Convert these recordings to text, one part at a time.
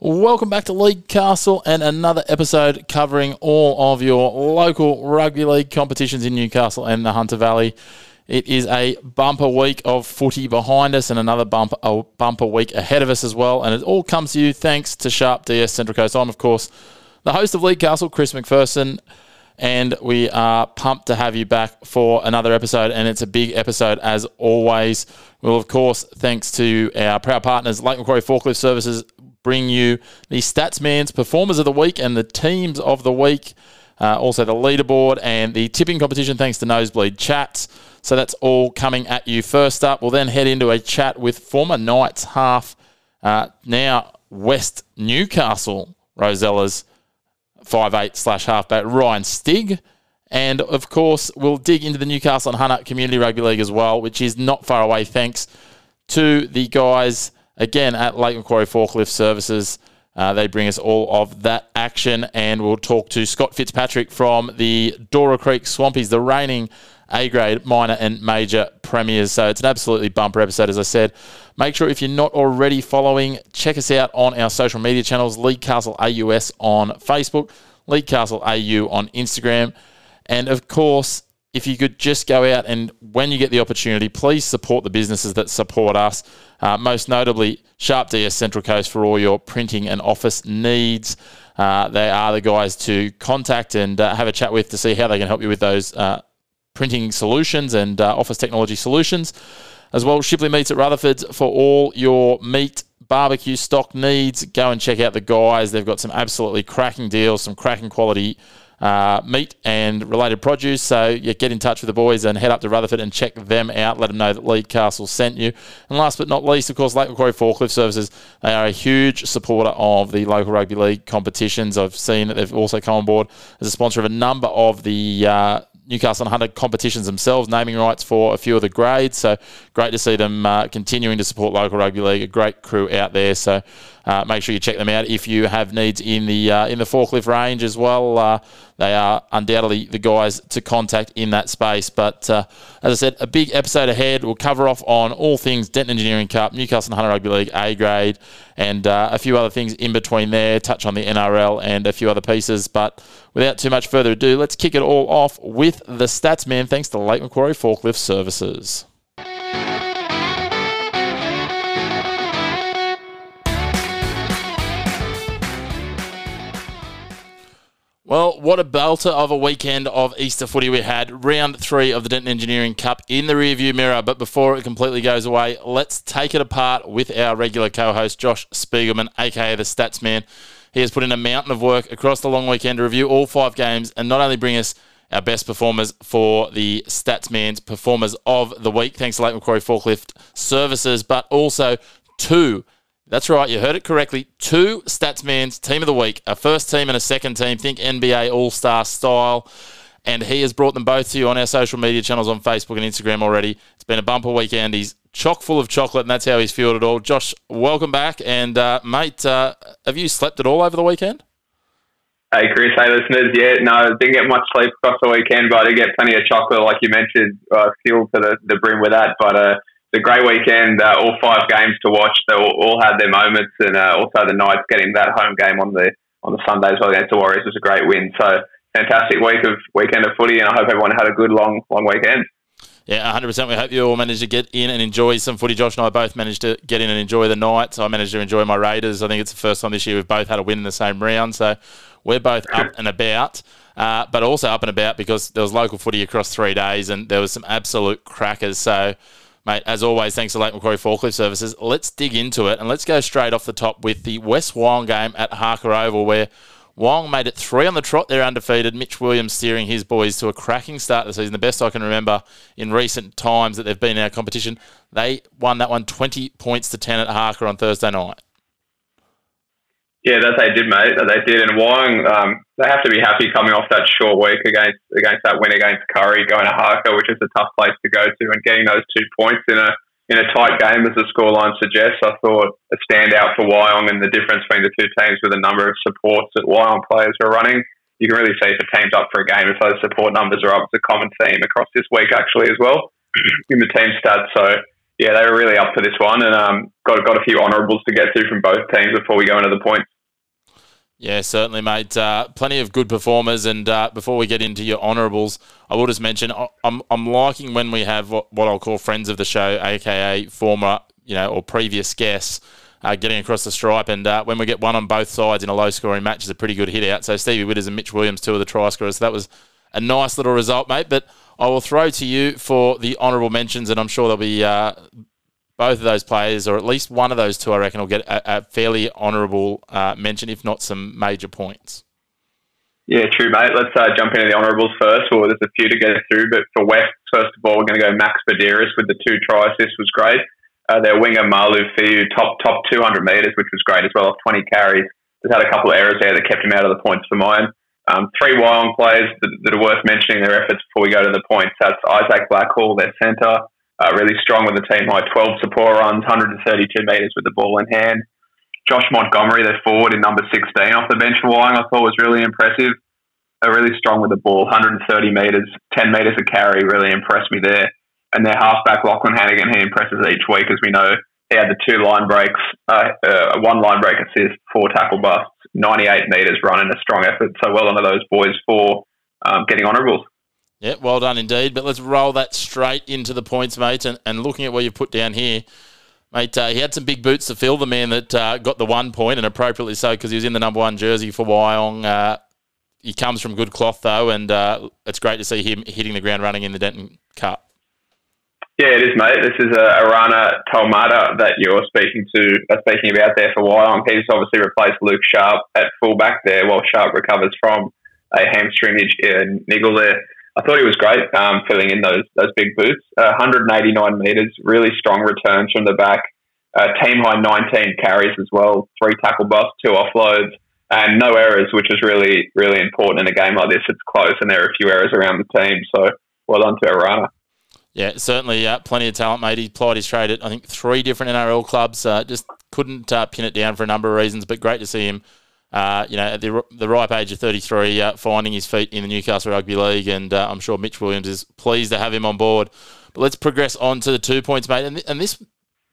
Welcome back to League Castle and another episode covering all of your local rugby league competitions in Newcastle and the Hunter Valley. It is a bumper week of footy behind us and another bumper a bumper week ahead of us as well. And it all comes to you thanks to Sharp DS Central Coast. I'm, of course, the host of League Castle, Chris McPherson and we are pumped to have you back for another episode. And it's a big episode as always. Well, of course, thanks to our proud partners, Lake Macquarie Forklift Services, bring you the Statsman's Performers of the Week and the Teams of the Week. Uh, also, the leaderboard and the tipping competition, thanks to Nosebleed Chats. So that's all coming at you. First up, we'll then head into a chat with former Knights half, uh, now West Newcastle Rosellas five eight slash halfback Ryan Stig. And of course, we'll dig into the Newcastle and Hunter Community Rugby League as well, which is not far away thanks to the guys again at Lake Macquarie Forklift Services. Uh, they bring us all of that action, and we'll talk to Scott Fitzpatrick from the Dora Creek Swampies, the reigning A grade minor and major premiers. So it's an absolutely bumper episode, as I said. Make sure if you're not already following, check us out on our social media channels League Castle AUS on Facebook, League Castle AU on Instagram. And of course, if you could just go out and when you get the opportunity, please support the businesses that support us. Uh, most notably, Sharp DS Central Coast for all your printing and office needs. Uh, they are the guys to contact and uh, have a chat with to see how they can help you with those uh, printing solutions and uh, office technology solutions. As well, Shipley Meats at Rutherford's for all your meat barbecue stock needs. Go and check out the guys. They've got some absolutely cracking deals, some cracking quality uh, meat and related produce. So yeah, get in touch with the boys and head up to Rutherford and check them out. Let them know that League Castle sent you. And last but not least, of course, Lake Macquarie Forklift Services. They are a huge supporter of the local rugby league competitions. I've seen that they've also come on board as a sponsor of a number of the uh, Newcastle and Hunter competitions themselves, naming rights for a few of the grades. So great to see them uh, continuing to support local rugby league. A great crew out there. So uh, make sure you check them out if you have needs in the uh, in the forklift range as well. Uh, they are undoubtedly the guys to contact in that space. But uh, as I said, a big episode ahead. We'll cover off on all things Denton Engineering Cup, Newcastle and Hunter Rugby League A grade, and uh, a few other things in between there. Touch on the NRL and a few other pieces. But without too much further ado, let's kick it all off with the Stats Man. Thanks to Lake Macquarie Forklift Services. Well, what a belter of a weekend of Easter footy we had. Round three of the Denton Engineering Cup in the rearview mirror. But before it completely goes away, let's take it apart with our regular co host, Josh Spiegelman, aka the Stats Man. He has put in a mountain of work across the long weekend to review all five games and not only bring us our best performers for the Statsman's Performers of the Week, thanks to Lake Macquarie Forklift Services, but also two that's right, you heard it correctly. Two Statsman's Team of the Week, a first team and a second team. Think NBA All Star style. And he has brought them both to you on our social media channels on Facebook and Instagram already. It's been a bumper weekend. He's chock full of chocolate, and that's how he's fueled it all. Josh, welcome back. And, uh, mate, uh, have you slept at all over the weekend? Hey, Chris. Hey, listeners. Yeah, no, didn't get much sleep across the weekend, but I did get plenty of chocolate, like you mentioned, uh, fueled to the, the brim with that. But, a great weekend. Uh, all five games to watch. They all, all had their moments, and uh, also the Knights getting that home game on the on the Sunday as well against the Warriors was a great win. So fantastic week of weekend of footy, and I hope everyone had a good long long weekend. Yeah, 100%. We hope you all managed to get in and enjoy some footy. Josh and I both managed to get in and enjoy the Knights. I managed to enjoy my Raiders. I think it's the first time this year we've both had a win in the same round. So we're both up and about, uh, but also up and about because there was local footy across three days and there was some absolute crackers. So Mate, as always, thanks to Lake Macquarie Forklift Services. Let's dig into it and let's go straight off the top with the West Wyong game at Harker Oval, where Wyong made it three on the trot. They're undefeated. Mitch Williams steering his boys to a cracking start the season, the best I can remember in recent times that they've been in our competition. They won that one 20 points to 10 at Harker on Thursday night. Yeah, that they did, mate. That they did. And Wyong, um, they have to be happy coming off that short week against against that win against Kurri, going to Harker, which is a tough place to go to, and getting those two points in a in a tight game, as the scoreline suggests. I thought a standout for Wyong and the difference between the two teams with the number of supports that Wyong players were running. You can really see if a team's up for a game if those support numbers are up. It's a common theme across this week, actually, as well in the team stats. So yeah, they were really up for this one, and um, got got a few honourables to get to from both teams before we go into the points. Yeah, certainly, mate. Uh, plenty of good performers. And uh, before we get into your honourables, I will just mention I'm I'm liking when we have what, I'll call friends of the show, aka former, you know, or previous guests. Uh, getting across the stripe, and uh, when we get one on both sides in a low scoring match, is a pretty good hit out. So Stevie Witters and Mitch Williams, two of the try scorers. So that was a nice little result, mate. But I will throw to you for the honourable mentions, and I'm sure there'll be uh, both of those players, or at least one of those two, I reckon, will get a, a fairly honourable uh, mention, if not some major points. Yeah, true, mate. Let's uh, jump into the honourables first. Well, there's a few to get through, but for West, first of all, we're going to go Max Badiris with the two tries. This was great. Uh, their winger Malu Fiu, top top 200 metres, which was great as well, off 20 carries. Just had a couple of errors there that kept him out of the points for mine. Um, three Wyong players that, that, are worth mentioning their efforts before we go to the points. That's Isaac Blackhall, their centre, uh, really strong with the team high 12 support runs, 132 metres with the ball in hand. Josh Montgomery, their forward in number 16 off the bench for Wyong, I thought was really impressive. They're really strong with the ball, 130 metres, 10 metres of carry, really impressed me there. And their halfback, Lachlan Hannigan, he impresses each week, as we know. He had the two line breaks, uh, uh, one line break assist, four tackle busts, 98 metres run, running a strong effort. So well under those boys for um, getting honourables. Yeah, well done indeed. But let's roll that straight into the points, mate. And, and looking at what you've put down here, mate, uh, he had some big boots to fill. The man that uh, got the one point, and appropriately so, because he was in the number one jersey for Wyong. Uh, he comes from good cloth though, and uh, it's great to see him hitting the ground running in the Denton Cup. Yeah, it is, mate. This is uh, Arana Taumata that you're speaking to, uh, speaking about there for Wyong. He's obviously replaced Luke Sharp at fullback there, while Sharp recovers from a hamstring injury niggle there. I thought he was great, um, filling in those those big boots. Uh, 189 meters, really strong returns from the back. Uh, team high 19 carries as well, three tackle busts, two offloads, and no errors, which is really really important in a game like this. It's close, and there are a few errors around the team. So well done to Arana. Yeah, certainly uh, plenty of talent, mate. He plied his trade at, I think, three different NRL clubs. Uh, just couldn't uh, pin it down for a number of reasons, but great to see him, uh, you know, at the, the ripe age of 33, uh, finding his feet in the Newcastle Rugby League. And uh, I'm sure Mitch Williams is pleased to have him on board. But let's progress on to the two points, mate. And, th- and this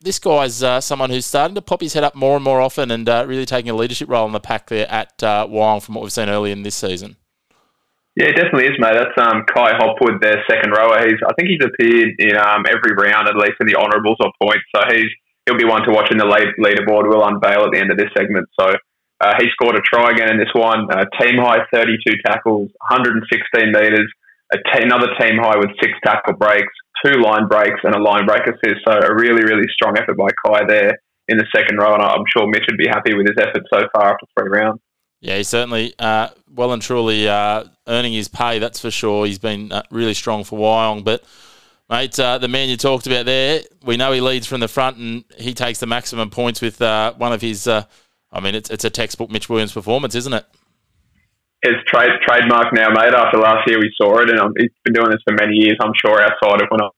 this guy's someone who's starting to pop his head up more and more often and really taking a leadership role in the pack there at uh, from what we've seen early in this season. Yeah, it definitely is, mate. That's um, Kai Hopwood, their second rower. He's, I think he's appeared in um, every round, at least in the honourables or points. So he's he'll be one to watch in the lead, leaderboard. We'll unveil at the end of this segment. So uh, he scored a try again in this one. Uh, team high, 32 tackles, 116 metres. T- another team high with six tackle breaks, two line breaks, and a line break assist. So a really, really strong effort by Kai there in the second row. And I'm sure Mitch would be happy with his effort so far after three rounds. Yeah, he's certainly uh, well and truly uh, earning his pay, that's for sure. He's been uh, really strong for Wyong. But, mate, uh, the man you talked about there, we know he leads from the front and he takes the maximum points with one of his, I mean, it's, it's a textbook Mitch Williams performance, isn't it? It's trade, trademark now, mate. After last year, we saw it, and um, he's been doing this for many years, I'm sure, outside of when I,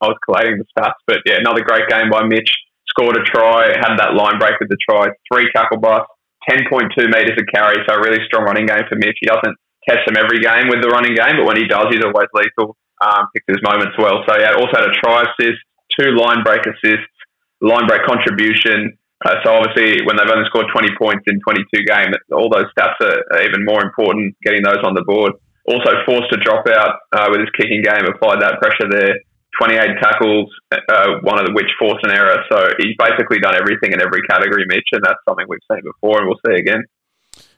I was collating the stats. But, yeah, another great game by Mitch. Scored a try, had that line break with the try, three tackle busts 10.2 metres of carry, so a really strong running game for Mitch. He doesn't test them every game with the running game, but when he does, he's always lethal. Um, picks his moments well. So yeah, also had a try assist, two line break assists, line break contribution. Uh, so obviously, when they've only scored 20 points in 22 games, all those stats are, are even more important. Getting those on the board. Also forced to drop out uh, with his kicking game, applied that pressure there. 28 tackles, uh, one of which forced an error. So he's basically done everything in every category, Mitch, and that's something we've seen before and we'll see again.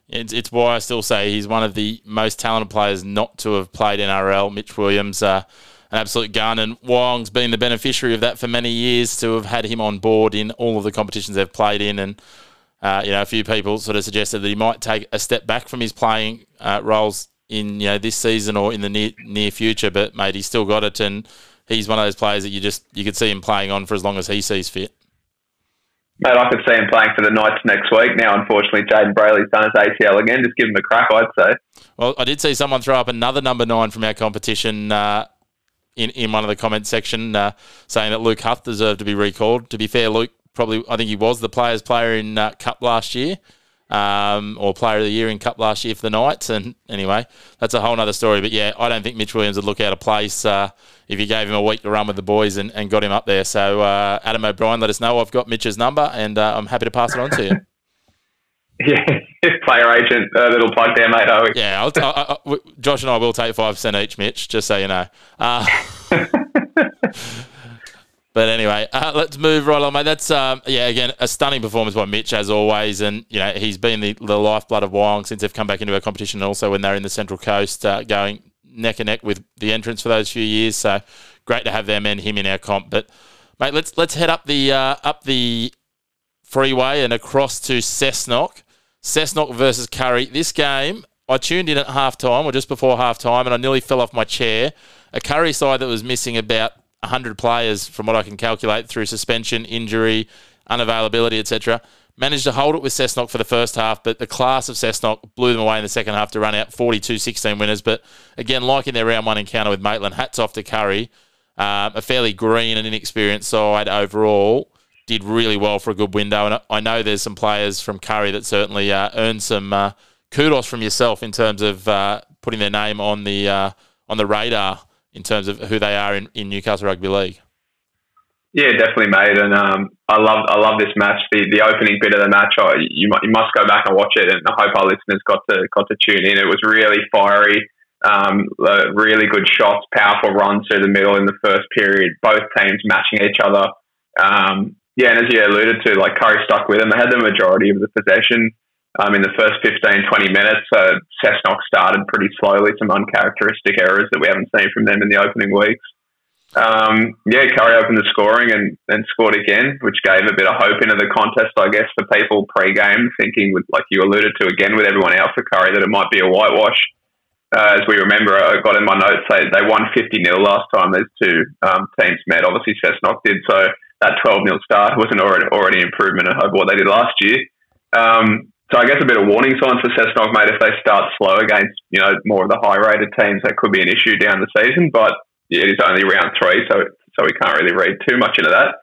It's, it's why I still say he's one of the most talented players not to have played NRL. Mitch Williams, uh, an absolute gun, and Wyong's been the beneficiary of that for many years to have had him on board in all of the competitions they've played in. And, uh, you know, a few people sort of suggested that he might take a step back from his playing uh, roles in, you know, this season or in the near, near future, but, mate, he's still got it. And, he's one of those players that you just you could see him playing on for as long as he sees fit. Mate, I could see him playing for the Knights next week. Now, unfortunately, Jayden Brailey's done his ACL again. Just give him a crack, I'd say. Well, I did see someone throw up another number nine from our competition uh, in in one of the comment section, uh, saying that Luke Huth deserved to be recalled. To be fair, Luke probably I think he was the players' player in uh, Cup last year um, or Player of the Year in Cup last year for the Knights. And anyway, that's a whole other story. But yeah, I don't think Mitch Williams would look out of place uh, if you gave him a week to run with the boys and, and got him up there. So uh, Adam O'Brien, let us know. I've got Mitch's number, and uh, I'm happy to pass it on to you. Yeah, player agent, uh, little plug there, mate. Are we? Yeah, I'll t- I, I, Josh and I will take five percent each, Mitch. Just so you know. Uh, But anyway, uh, let's move right on, mate. That's um, yeah, again a stunning performance by Mitch as always, and you know he's been the, the lifeblood of Wyong since they've come back into our competition, and also when they're in the Central Coast, uh, going neck and neck with the entrance for those few years. So great to have them and him in our comp. But mate, let's let's head up the uh, up the freeway and across to Cessnock. Cessnock versus Kurri. This game, I tuned in at half time or just before half time, and I nearly fell off my chair. A Kurri side that was missing about 100 players, from what I can calculate, through suspension, injury, unavailability, etc. Managed to hold it with Cessnock for the first half, but the class of Cessnock blew them away in the second half to run out 42 16 winners. But again, like in their round one encounter with Maitland, hats off to Kurri. Um, a fairly green and inexperienced side overall did really well for a good window. And I know there's some players from Kurri that certainly uh, earned some uh, kudos from yourself in terms of uh, putting their name on the uh, on the radar in terms of who they are in, in Newcastle Rugby League. Yeah, definitely, mate. And um, I love I love this match. The the opening bit of the match, I, you, you must go back and watch it. And I hope our listeners got to got to tune in. It was really fiery, um, uh, really good shots, powerful runs through the middle in the first period. Both teams matching each other. Um, yeah, and as you alluded to, like Kurri stuck with them. They had the majority of the possession um, in the first 15, 20 minutes. So Cessnock started pretty slowly, some uncharacteristic errors that we haven't seen from them in the opening weeks. Um, yeah, Kurri opened the scoring and, and scored again, which gave a bit of hope into the contest, I guess, for people pre-game, thinking, with, like you alluded to again with everyone else for Kurri, that it might be a whitewash. Uh, as we remember, I got in my notes, they, they won 50 0 last time those two um, teams met. Obviously, Cessnock did, so that 12 0 start was an already, already improvement over what they did last year. Um, so I guess a bit of warning signs for Cessnock, mate. If they start slow against, you know, more of the high-rated teams, that could be an issue down the season. But it is only round three, so so we can't really read too much into that.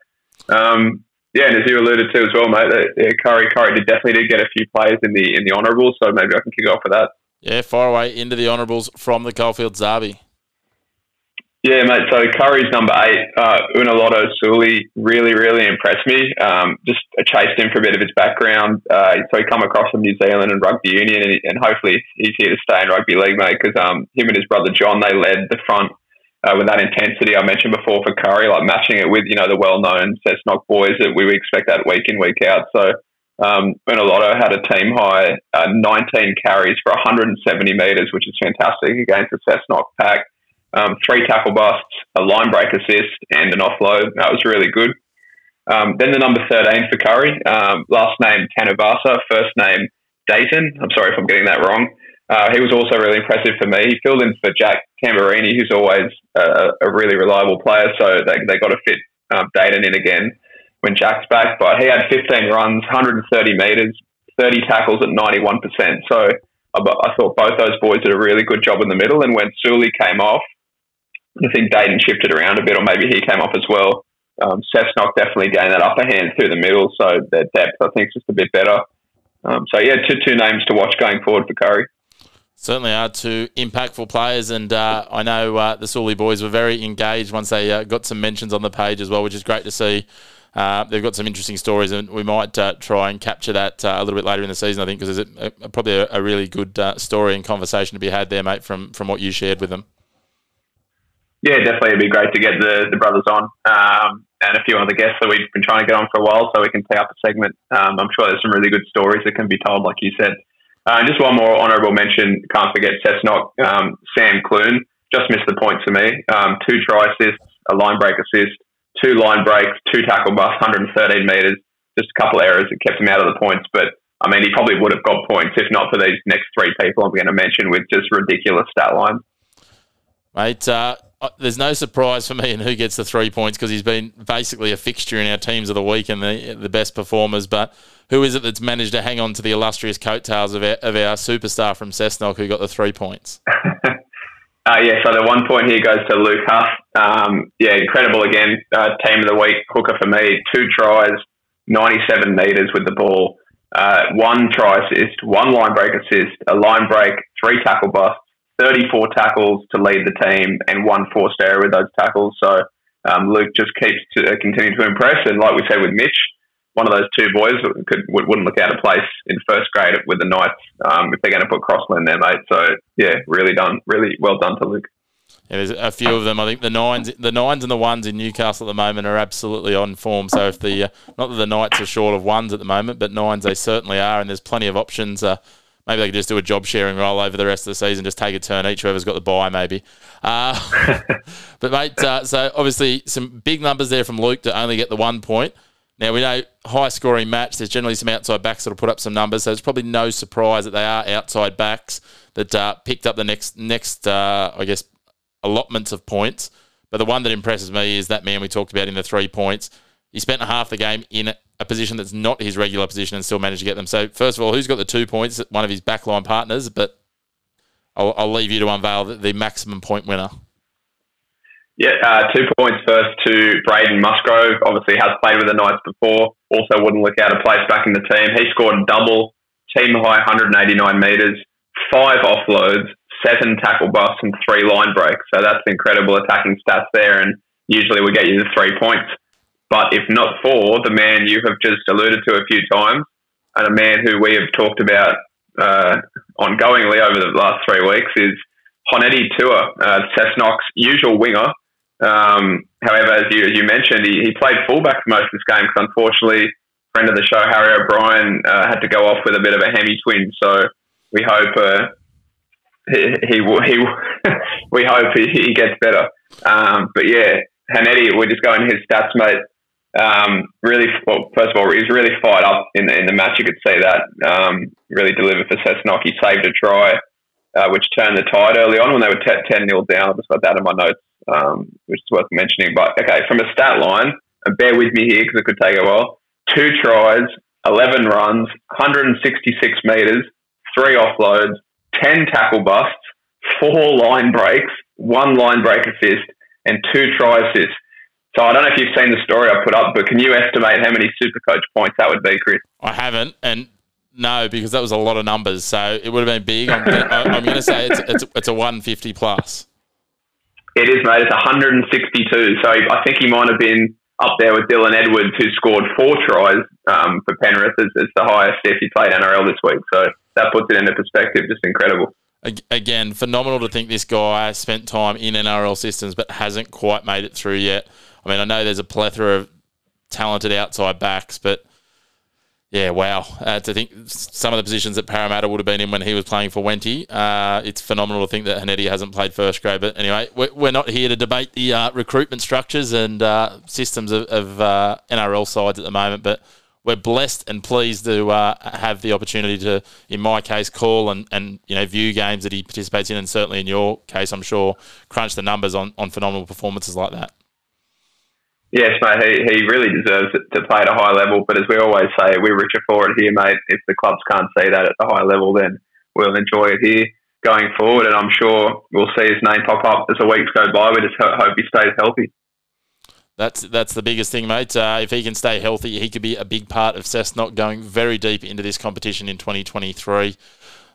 Um, yeah, and as you alluded to as well, mate, uh, Kurri Kurri did definitely did get a few players in the in the honourables, so maybe I can kick off with that. Yeah, far away into the honourables from the Coalfields Derby. Yeah, mate. So Kurri's number eight, uh, Unalotto Suli, really, really impressed me. Um, just chased him for a bit of his background. Uh, so he come across from New Zealand and rugby union, and, and hopefully he's here to stay in rugby league, mate. Because um, him and his brother John, they led the front uh, with that intensity I mentioned before for Kurri, like matching it with you know the well-known Cessnock boys that we would expect that week in week out. So um, Unalotto had a team high uh, 19 carries for 170 metres, which is fantastic against the Cessnock pack um, three tackle busts, a line break assist, and an offload. That was really good. Um, then the number 13 for Kurri, um, last name Tanuvasa, first name Dayton. I'm sorry if I'm getting that wrong. Uh, he was also really impressive for me. He filled in for Jack Tamburini, who's always a, a really reliable player, so they, they got to fit um, Dayton in again when Jack's back. But he had 15 runs, 130 metres, 30 tackles at 91%. So I, I thought both those boys did a really good job in the middle. And when Suli came off, I think Dayton shifted around a bit, or maybe he came off as well. Um, Cessnock definitely gained that upper hand through the middle, so their depth I think is just a bit better. Um, so yeah, two two names to watch going forward for Kurri. Certainly are two impactful players, and uh, I know uh, the Suli boys were very engaged once they uh, got some mentions on the page as well, which is great to see. Uh, they've got some interesting stories, and we might uh, try and capture that uh, a little bit later in the season. I think because a, probably a, a, really good story and conversation to be had there, mate, from from what you shared with them. Yeah, definitely. It'd be great to get the, the brothers on um, and a few other guests that we've been trying to get on for a while so we can tee up a segment. Um, I'm sure there's some really good stories that can be told, like you said. Uh, and just one more honourable mention, can't forget Cessnock, um, Sam Clune, just missed the point for me. Um, two try assists, a line break assist, two line breaks, two tackle busts, 113 metres, just a couple of errors that kept him out of the points. But I mean, he probably would have got points if not for these next three people I'm going to mention with just ridiculous stat lines. Mate, uh, uh, there's no surprise for me in who gets the three points because he's been basically a fixture in our teams of the week and the the best performers. But who is it that's managed to hang on to the illustrious coattails of our, of our superstar from Cessnock who got the three points? Uh, yeah, so the one point here goes to Luke Huth. Um, yeah, incredible again. Uh, team of the week, hooker for me. Two tries, 97 metres with the ball. Uh, one try assist, one line break assist, a line break, three tackle busts, 34 tackles to lead the team, and one forced error with those tackles. So um, Luke just keeps to, uh, continuing to impress. And like we said with Mitch, one of those two boys could wouldn't look out of place in first grade with the Knights um, if they're going to put Crossland there, mate. So yeah, really done, really well done to Luke. Yeah, there's a few of them. I think the nines, the nines and the ones in Newcastle at the moment are absolutely on form. So if the uh, not that the Knights are short of ones at the moment, but nines they certainly are, and there's plenty of options. Uh, maybe they could just do a job sharing role over the rest of the season, just take a turn each. Whoever's got the buy, maybe. Uh, but mate, uh, so obviously some big numbers there from Luke to only get the one point. Now, we know high scoring match, there's generally some outside backs that'll put up some numbers, so it's probably no surprise that they are outside backs that uh, picked up the next, next uh, I guess, allotments of points. But the one that impresses me is that man we talked about in the three points. He spent half the game in a position that's not his regular position and still managed to get them. So, first of all, who's got the two points? One of his backline partners, but I'll, I'll leave you to unveil the, the maximum point winner. Yeah, uh, two points first to Braden Musgrove. Obviously, has played with the Knights before. Also, wouldn't look out of place back in the team. He scored a double, team high 189 metres, five offloads, seven tackle busts, and three line breaks. So that's incredible attacking stats there. And usually we get you the three points. But if not for the man you have just alluded to a few times, and a man who we have talked about uh, ongoingly over the last three weeks, is Honeti Tua, uh, Cessnock's usual winger um, however, as you, as you mentioned, he, he played fullback for most of this game because unfortunately, friend of the show, Harry O'Brien, uh, had to go off with a bit of a hemi twin. So we hope uh, he, he, he we hope he, he gets better. Um, but yeah, Hanetti, we're just going his stats, mate. Um, really, well, first of all, he was really fired up in the, in the match. You could see that. Um, really delivered for Cessnock. He saved a try, uh, which turned the tide early on when they were 10 0 down. I just got that in my notes um, which is worth mentioning. But okay, from a stat line, and bear with me here because it could take a while. Two tries, 11 runs, 166 metres, three offloads, 10 tackle busts, four line breaks, one line break assist, and two try assists. So I don't know if you've seen the story I put up, but can you estimate how many super coach points that would be, Chris? I haven't, and no, because that was a lot of numbers. So it would have been big. I'm, I'm going to say it's, it's, it's a 150 plus. It is, mate. It's 162. So I think he might have been up there with Dylan Edwards, who scored four tries um, for Penrith. It's, it's the highest if he played NRL this week. So that puts it into perspective. Just incredible. Again, phenomenal to think this guy spent time in NRL systems but hasn't quite made it through yet. I mean, I know there's a plethora of talented outside backs, but yeah, wow. Uh, to think some of the positions that Parramatta would have been in when he was playing for Wenty, uh, it's phenomenal to think that Hanetti hasn't played first grade. But anyway, we're, not here to debate the uh, recruitment structures and uh, systems of, of uh, NRL sides at the moment, but we're blessed and pleased to uh, have the opportunity to, in my case, call and, and you know view games that he participates in, and certainly in your case, I'm sure, crunch the numbers on, on phenomenal performances like that. Yes, mate, he, he really deserves it to play at a high level. But as we always say, we're richer for it here, mate. If the clubs can't see that at the high level, then we'll enjoy it here going forward. And I'm sure we'll see his name pop up as the weeks go by. We just hope he stays healthy. That's that's the biggest thing, mate. Uh, if he can stay healthy, he could be a big part of Cessnock going very deep into this competition in 2023.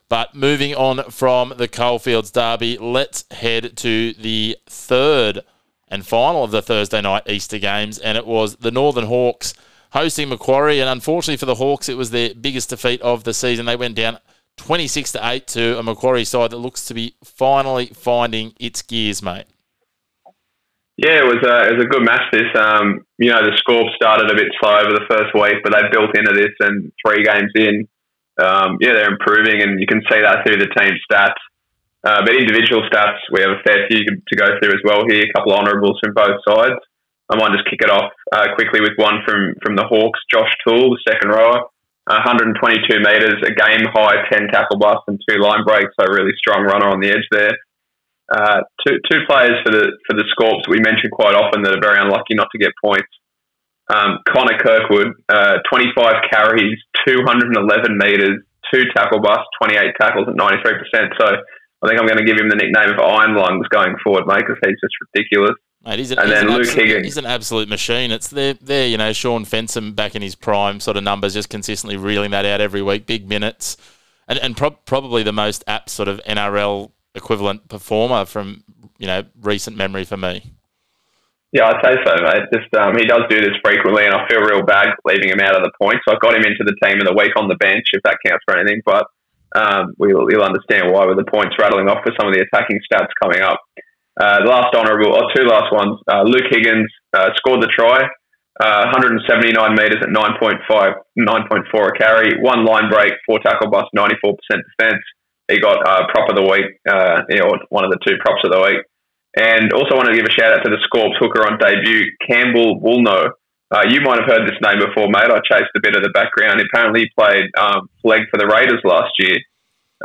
But moving on from the Coalfields Derby, let's head to the third and final of the Thursday night Easter games, and it was the Northern Hawks hosting Macquarie. And unfortunately for the Hawks, it was their biggest defeat of the season. They went down 26 to 8 to a Macquarie side that looks to be finally finding its gears, mate. Yeah, it was a, it was a good match. This, um, you know, the score started a bit slow over the first week, but they built into this, and three games in, um, yeah, they're improving, and you can see that through the team stats. Uh, but individual stats, we have a fair few to go through as well here. A couple of honourables from both sides. I might just kick it off uh, quickly with one from from the Hawks, Josh Toole, the second rower. 122 metres, a game high 10 tackle busts and two line breaks, so a really strong runner on the edge there. Uh, two two players for the for the Scorps we mention quite often that are very unlucky not to get points. Um, Connor Kirkwood, uh, 25 carries, 211 meters, two tackle busts, 28 tackles at 93%. So I think I'm going to give him the nickname of Iron Lungs going forward, mate, because he's just ridiculous. Mate, he's, a, And he's then an Luke absolute, Higgins. He's an absolute machine. It's there, there, you know, Shaun Fensom back in his prime sort of numbers, just consistently reeling that out every week, big minutes, and and prob probably the most apt sort of NRL equivalent performer from you know recent memory for me. Yeah, I'd say so, mate. Just um, he does do this frequently, and I feel real bad leaving him out of the points. So I got him into the team of the week on the bench, if that counts for anything. But um, we'll, you'll understand why with the points rattling off for some of the attacking stats coming up. Uh, the last honourable, or two last ones. Uh, Luke Higgins uh, scored the try, uh, 179 metres at 9.5, 9.4 a carry, one line break, four tackle bust, 94% defence. He got uh, prop of the week, uh, you know, one of the two props of the week. And also want to give a shout out to the Scorps hooker on debut, Campbell Woolnough. Uh, you might have heard this name before, mate. I chased a bit of the background. Apparently, he played um, Flegg for the Raiders last year.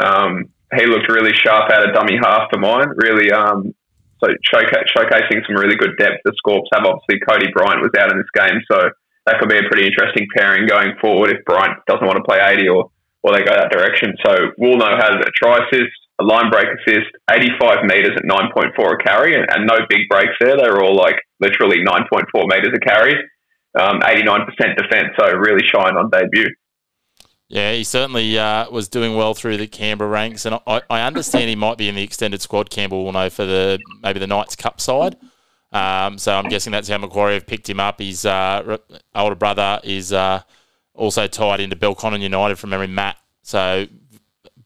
Um, he looked really sharp out of dummy half for mine. Really, um, so showca- showcasing some really good depth. The Scorps have obviously Cody Bryant was out in this game, so that could be a pretty interesting pairing going forward if Bryant doesn't want to play 80 or, or they go that direction. So Woolnough has a try assist, a line break assist, 85 metres at 9.4 a carry, and, and no big breaks there. They were all like literally 9.4 metres a carry, um, 89% defence, so really shine on debut. Yeah, he certainly uh, was doing well through the Canberra ranks, and I, I understand he might be in the extended squad. Campbell Woolnough for the maybe the Knights Cup side. Um, so I'm guessing that's how Macquarie have picked him up. His uh, older brother is uh, also tied into Belconnen United from memory, Matt. So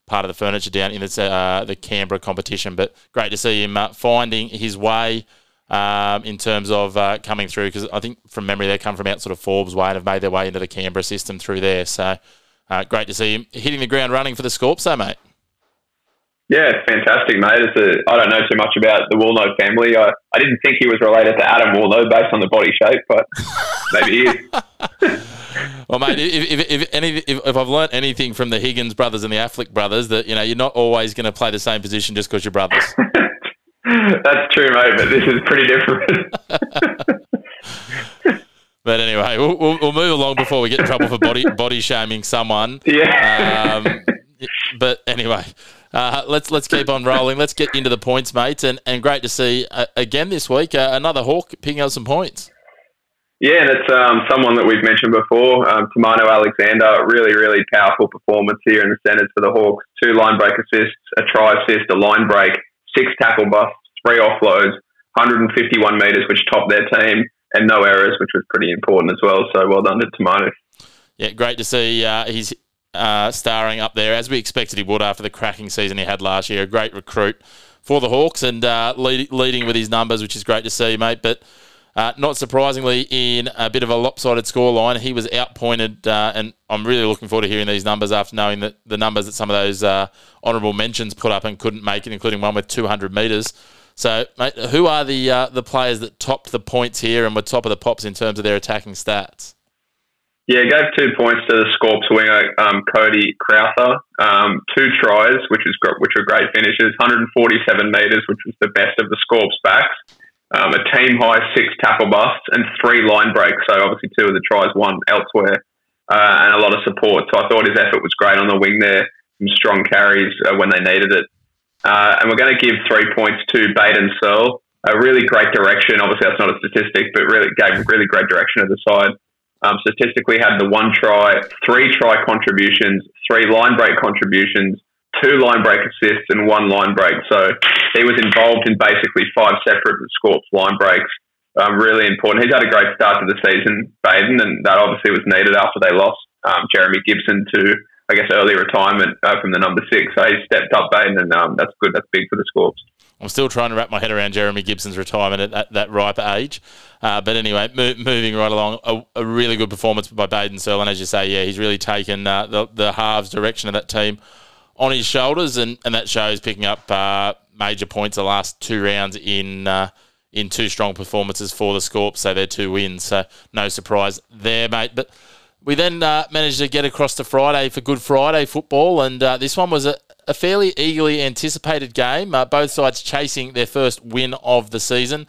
part of the furniture down in the, uh, the Canberra competition. But great to see him uh, finding his way um, in terms of uh, coming through because I think from memory they come from out sort of Forbes way and have made their way into the Canberra system through there. So uh, great to see him hitting the ground running for the Scorps, though, mate. Yeah, it's fantastic, mate. It's a, I don't know too much about the Woolnough family. I, I didn't think he was related to Adam Woolnough based on the body shape, but maybe he is. Well, mate, if, if, if, any, if, if I've learnt anything from the Higgins brothers and the Affleck brothers, that you know you're not always going to play the same position just because you're brothers. That's true, mate, but this is pretty different. But anyway, we'll, we'll, we'll move along before we get in trouble for body body shaming someone. yeah. Um, but anyway, uh, let's let's keep on rolling. Let's get into the points, mates, and, and great to see uh, again this week uh, another Hawk picking up some points. Yeah, and it's um, someone that we've mentioned before, um, Tamano Alexander. Really, really powerful performance here in the centres for the Hawks. Two line break assists, a try assist, a line break, six tackle busts, three offloads, 151 metres, which topped their team, and no errors, which was pretty important as well. So well done to Tamano. Yeah, great to see uh, he's uh, starring up there as we expected he would after the cracking season he had last year. A great recruit for the Hawks and uh, lead, leading with his numbers, which is great to see, mate. But uh, not surprisingly, in a bit of a lopsided scoreline, he was outpointed, uh, and I'm really looking forward to hearing these numbers after knowing that the numbers that some of those uh, honourable mentions put up and couldn't make it, including one with 200 metres. So, mate, who are the uh, the players that topped the points here and were top of the pops in terms of their attacking stats? Yeah, gave two points to the Scorps winger um, Cody Crowther. Um, two tries, which was which were great finishes. 147 metres, which was the best of the Scorps backs. Um, a team high six tackle busts and three line breaks. So obviously two of the tries won elsewhere, uh, and a lot of support. So I thought his effort was great on the wing there. Some strong carries uh, when they needed it. Uh, and we're going to give three points to Baden Searle. A really great direction. Obviously, that's not a statistic, but really gave really great direction of the side. Um, statistically, had the one try, three try contributions, three line break contributions, two line break assists, and one line break. So he was involved in basically five separate Scorps line breaks. Um, really important. He's had a great start to the season, Baden, and that obviously was needed after they lost um, Jeremy Gibson to, I guess, early retirement uh, from the number six. So he stepped up, Baden, and um, that's good. That's big for the Scorps. I'm still trying to wrap my head around Jeremy Gibson's retirement at, at that ripe age. Uh, but anyway, mo- moving right along, a, a, really good performance by Baden Searle. And as you say, yeah, he's really taken uh, the, the halves direction of that team on his shoulders. And, and that shows picking up uh, major points the last two rounds in uh, in two strong performances for the Scorps. So they're two wins. So no surprise there, mate. But we then uh, managed to get across to Friday for Good Friday football. And uh, this one was a, a fairly eagerly anticipated game. Uh, both sides chasing their first win of the season.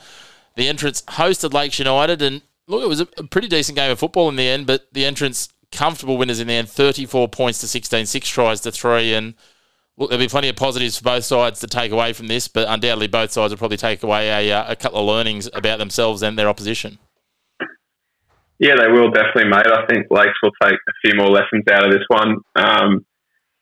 The entrance hosted Lakes United, and look, it was a, a pretty decent game of football in the end. But the entrance comfortable winners in the end, 34 points to 16, six tries to three, and look, there'll be plenty of positives for both sides to take away from this, but undoubtedly both sides will probably take away a, uh, a couple of learnings about themselves and their opposition. Yeah, they will definitely, mate. I think Lakes will take a few more lessons out of this one. Um,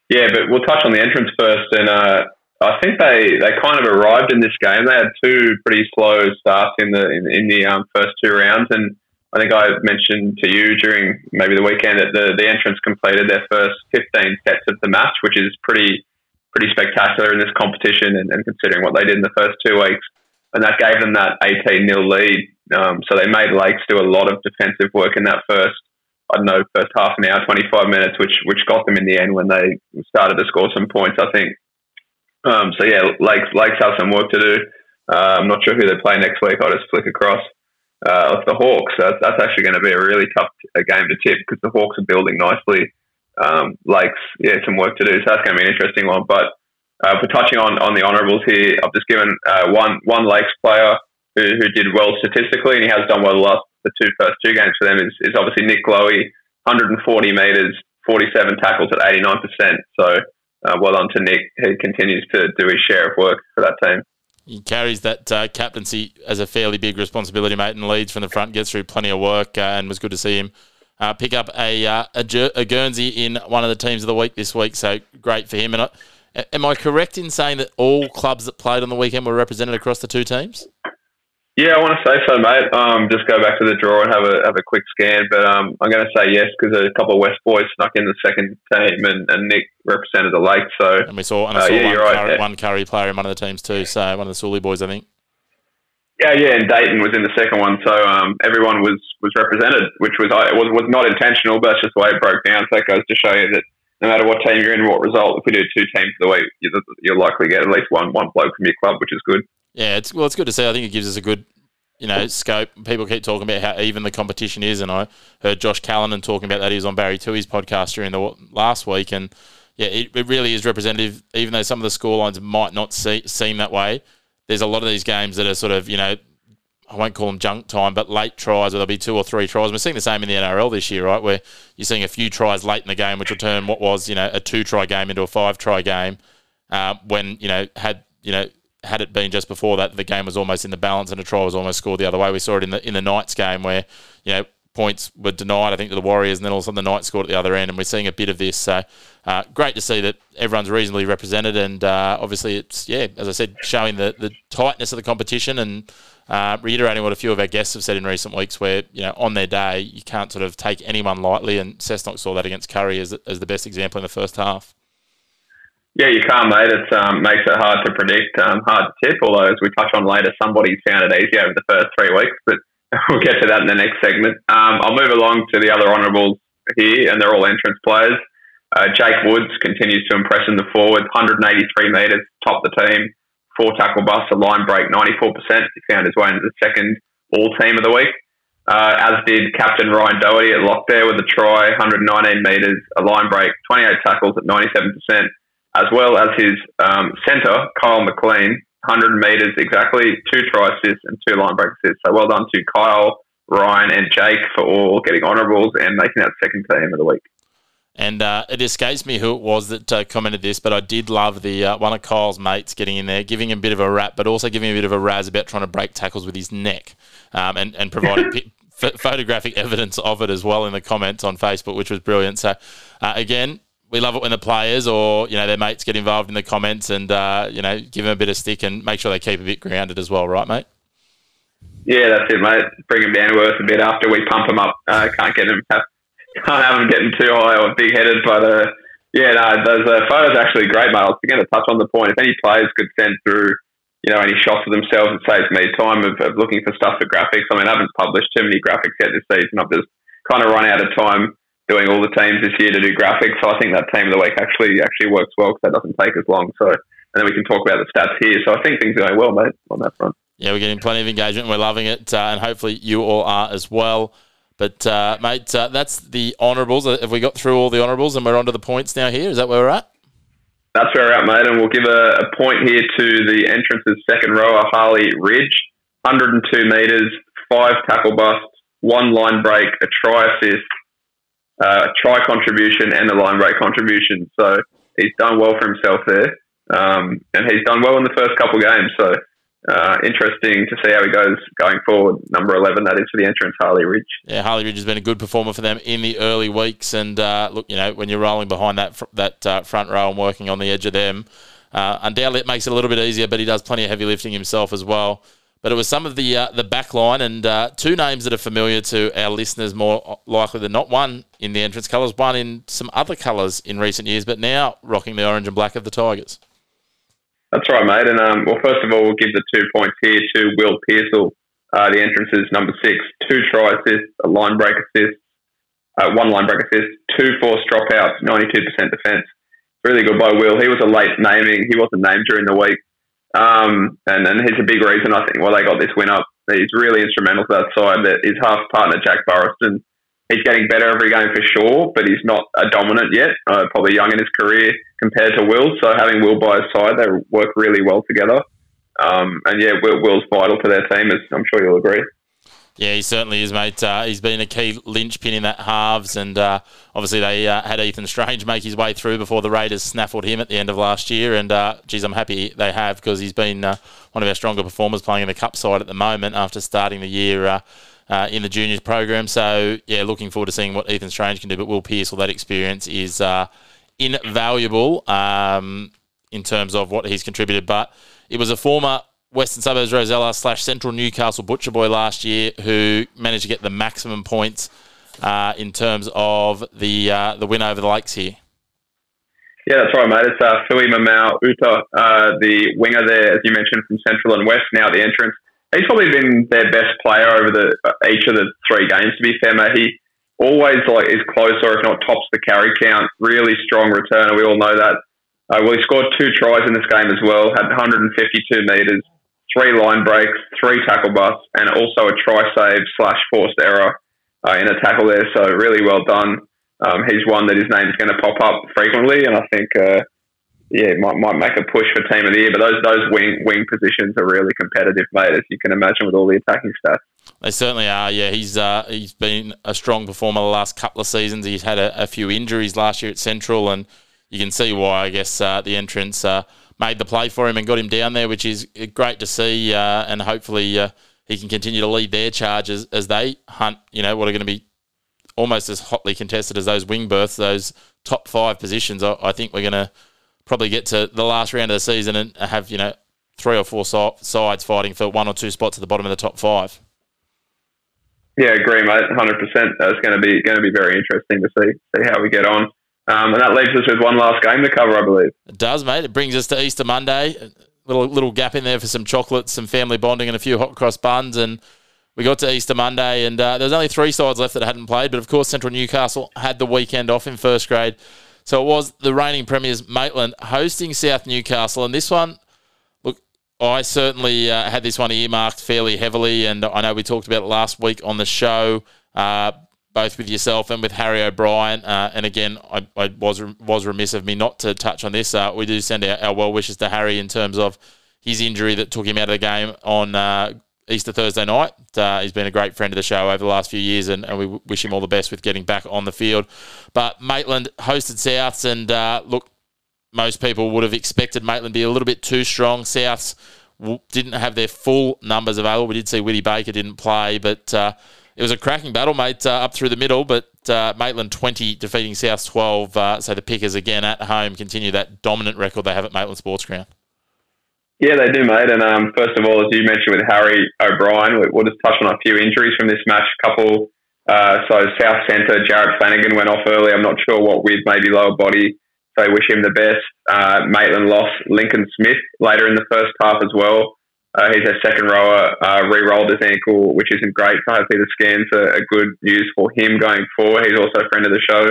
yeah, but we'll touch on the entrance first, and uh, I think they, they kind of arrived in this game. They had two pretty slow starts in the in, in the um, first two rounds, and I think I mentioned to you during maybe the weekend that the, the entrance completed their first 15 sets of the match, which is pretty pretty spectacular in this competition and, and considering what they did in the first two weeks. And that gave them that 18 0 lead. Um, so they made Lakes do a lot of defensive work in that first, I don't know, first half an hour, 25 minutes, which which got them in the end when they started to score some points, I think. Um, so yeah, Lakes, Lakes have some work to do. Uh, I'm not sure who they play next week. I'll just flick across uh, of the Hawks. That's, that's actually going to be a really tough game to tip because the Hawks are building nicely. Um, Lakes, yeah, some work to do. So that's going to be an interesting one. But uh, for touching on, on the honourables here, I've just given uh, one one Lakes player who, who did well statistically, and he has done well the last the two first two games for them. Is, is obviously Nick Lowy, 140 metres, 47 tackles at 89%. So uh, well done to Nick. He continues to do his share of work for that team. He carries that uh, captaincy as a fairly big responsibility, mate, and leads from the front, gets through plenty of work, uh, and was good to see him uh, pick up a, uh, a, a, Guernsey in one of the teams of the week this week. So great for him. And I, am I correct in saying that all clubs that played on the weekend were represented across the two teams? Yeah, I want to say so, mate. Um, just go back to the draw and have a have a quick scan. But um, I'm going to say yes because a couple of West boys snuck in the second team, and, and Nick represented the Lake. So and we saw, and I uh, saw yeah, one, right, Kurri, yeah. one Kurri player in one of the teams too. So one of the Sully boys, I think. Yeah, yeah, and Dayton was in the second one, so um, everyone was was represented, which was it was was not intentional, but that's just the way it broke down. So that goes to show you that no matter what team you're in, what result, if we do two teams the week, you'll likely get at least one one bloke from your club, which is good. Yeah, it's well, it's good to see. I think it gives us a good you know, scope. People keep talking about how even the competition is, and I heard Josh Callanan talking about that. He was on Barry Tui's podcast during the last week, and yeah, it, it really is representative. Even though some of the scorelines might not see, seem that way, there's a lot of these games that are sort of you know, I won't call them junk time, but late tries where there'll be two or three tries. We're seeing the same in the NRL this year, right? Where you're seeing a few tries late in the game, which will turn what was you know a two try game into a five try game, uh, when you know had you know had it been just before that, the game was almost in the balance and a try was almost scored the other way. We saw it in the in the Knights game where you know points were denied, I think, to the Warriors, and then all of a sudden the Knights scored at the other end, and we're seeing a bit of this. So uh, great to see that everyone's reasonably represented, and uh, obviously it's yeah, as I said, showing the the tightness of the competition and. Uh, reiterating what a few of our guests have said in recent weeks, where you know on their day you can't sort of take anyone lightly, and Cessnock saw that against Kurri as, as the best example in the first half. Yeah, you can't, mate. It um, makes it hard to predict, um, hard to tip. Although, as we touch on later, somebody's found it easy over the first three weeks. But we'll get to that in the next segment. Um, I'll move along to the other honourables here, and they're all entrance players. Uh, Jake Woods continues to impress in the forward, 183 metres, top the team, four tackle busts, a line break, 94%. He found his way into the second all team of the week. Uh, as did captain Ryan Doherty at lock there with a try, 119 metres, a line break, 28 tackles at 97% as well as his um, centre, Kyle McLean, 100 metres exactly, two try assists and two line break assists. So well done to Kyle, Ryan, and Jake for all getting honourables and making that second team of the week. And uh, it escapes me who it was that uh, commented this, but I did love the uh, one of Kyle's mates getting in there, giving him a bit of a rap, but also giving him a bit of a razz about trying to break tackles with his neck, um, and and providing p- photographic evidence of it as well in the comments on Facebook, which was brilliant. So uh, again, we love it when the players or you know their mates get involved in the comments and uh, you know give them a bit of stick and make sure they keep a bit grounded as well, right, mate? Yeah, that's it, mate. Bring them down to earth a bit after we pump them up. Uh, can't get them have, can't have them getting too high or big headed, but uh, yeah, no, those uh, photos are actually great, mate. I was going to touch on the point. If any players could send through, you know, any shots of themselves, it saves me time of, of looking for stuff for graphics. I mean, I haven't published too many graphics yet this season. I've just kind of run out of time doing all the teams this year to do graphics. So I think that team of the week actually actually works well because that doesn't take as long. So and then we can talk about the stats here. So I think things are going well, mate, on that front. Yeah, we're getting plenty of engagement. We're loving it, uh, and hopefully you all are as well. But uh, mate, uh, that's the honourables. Have we got through all the honourables and we're on to the points now? Here is that where we're at? that's where we're at, mate. And we'll give a, a point here to the entrance's second rower, Harley Ridge. 102 metres, five tackle busts, one line break, a try assist, uh, try contribution, and a line break contribution. So he's done well for himself there. Um, and he's done well in the first couple of games. So uh, interesting to see how he goes going forward. Number 11, that is for the entrance, Harley Ridge. Yeah, Harley Ridge has been a good performer for them in the early weeks. And uh, look, you know, when you're rolling behind that, fr- that uh, front row and working on the edge of them, uh, undoubtedly it makes it a little bit easier, but he does plenty of heavy lifting himself as well. But it was some of the uh, the back line and uh, two names that are familiar to our listeners more likely than not. One in the entrance colours, one in some other colours in recent years, but now rocking the orange and black of the Tigers. That's right, mate. And um, well, first of all, we'll give the two points here to Will Pearsall. Uh, the entrance is number six, two try assists, a line break assist, uh, one line break assist, two forced dropouts, 92% defence. Really good by Will. He was a late naming. He wasn't named during the week. Um, and, and he's a big reason, I think, why they got this win up. He's really instrumental to that side. That his half partner, Jack Burraston, he's getting better every game for sure, but he's not a dominant yet. Uh, probably young in his career compared to Will. So having Will by his side, they work really well together. Um, and yeah, Will, Will's vital to their team, as I'm sure you'll agree. Yeah, he certainly is, mate. Uh, he's been a key linchpin in that halves, and uh, obviously they uh, had Ethan Strange make his way through before the Raiders snaffled him at the end of last year. And uh, geez, I'm happy they have because he's been uh, one of our stronger performers playing in the Cup side at the moment after starting the year. Uh, in the juniors program, so yeah, looking forward to seeing what Ethan Strange can do. But Will Pierce, all that experience is invaluable um, in terms of what he's contributed. But it was a former Western Suburbs Rosella slash Central Newcastle Butcher Boy last year who managed to get the maximum points uh, in terms of the uh, the win over the Lakes here. Yeah, that's right, mate. It's uh, Mamau Uta, uh, the winger there, as you mentioned, from Central and West, now at the entrance. He's probably been their best player over the uh, each of the three games. To be fair, mate, he always like is close or if not tops the carry count. Really strong returner. We all know that. Uh, well, he scored two tries in this game as well. Had 152 meters, three line breaks, three tackle busts, and also a try save slash forced error uh, in a tackle there. So really well done. Um, he's one that his name is going to pop up frequently, and I think uh, yeah might might make a push for team of the year. But those those wing wing positions are really competitive, mate, as you can imagine with all the attacking stats. They certainly are. Yeah, he's uh, he's been a strong performer the last couple of seasons. He's had a, a few injuries last year at Central, and you can see why. I guess uh, the entrance uh, made the play for him and got him down there, which is great to see. Uh, and hopefully uh, he can continue to lead their charges as they hunt. You know what are going to be almost as hotly contested as those wing berths, those top five positions. I, I think we're going to probably get to the last round of the season and have you know three or four sides fighting for one or two spots at the bottom of the top five. Yeah, agree, mate. Hundred percent. That's going to be going to be very interesting to see see how we get on. Um, and that leaves us with one last game to cover, I believe. It does, mate. It brings us to Easter Monday. A little little gap in there for some chocolates, some family bonding, and a few hot cross buns. And we got to Easter Monday, and uh, there was only three sides left that hadn't played. But of course, Central Newcastle had the weekend off in first grade, so it was the reigning premiers Maitland hosting South Newcastle, and this one. look, I certainly uh, had this one earmarked fairly heavily, and I know we talked about it last week on the show. Uh, both with yourself and with Harry O'Brien. Uh, and again, I, I, was was remiss of me not to touch on this. Uh, we do send our, our, well wishes to Harry in terms of his injury that took him out of the game on uh, Easter Thursday night. Uh, he's been a great friend of the show over the last few years, and, and, we wish him all the best with getting back on the field. But Maitland hosted Souths, and uh, look, most people would have expected Maitland to be a little bit too strong. Souths didn't have their full numbers available. We did see Willie Baker didn't play, but uh, it was a cracking battle, mate, uh, up through the middle, but uh, Maitland 20 defeating South 12. Uh, so the Pickers, again, at home, continue that dominant record they have at Maitland Sports Ground. Yeah, they do, mate. And um, first of all, as you mentioned with Harry O'Brien, we, will just touch on a few injuries from this match. A couple, uh, so South Centre, Jared Flanagan went off early. I'm not sure what with, maybe lower body. So wish him the best. Uh, Maitland lost Lincoln Smith later in the first half as well. Uh, he's a second rower, uh, re-rolled his ankle, which isn't great. So hopefully the scans are, are, good news for him going forward. He's also a friend of the show.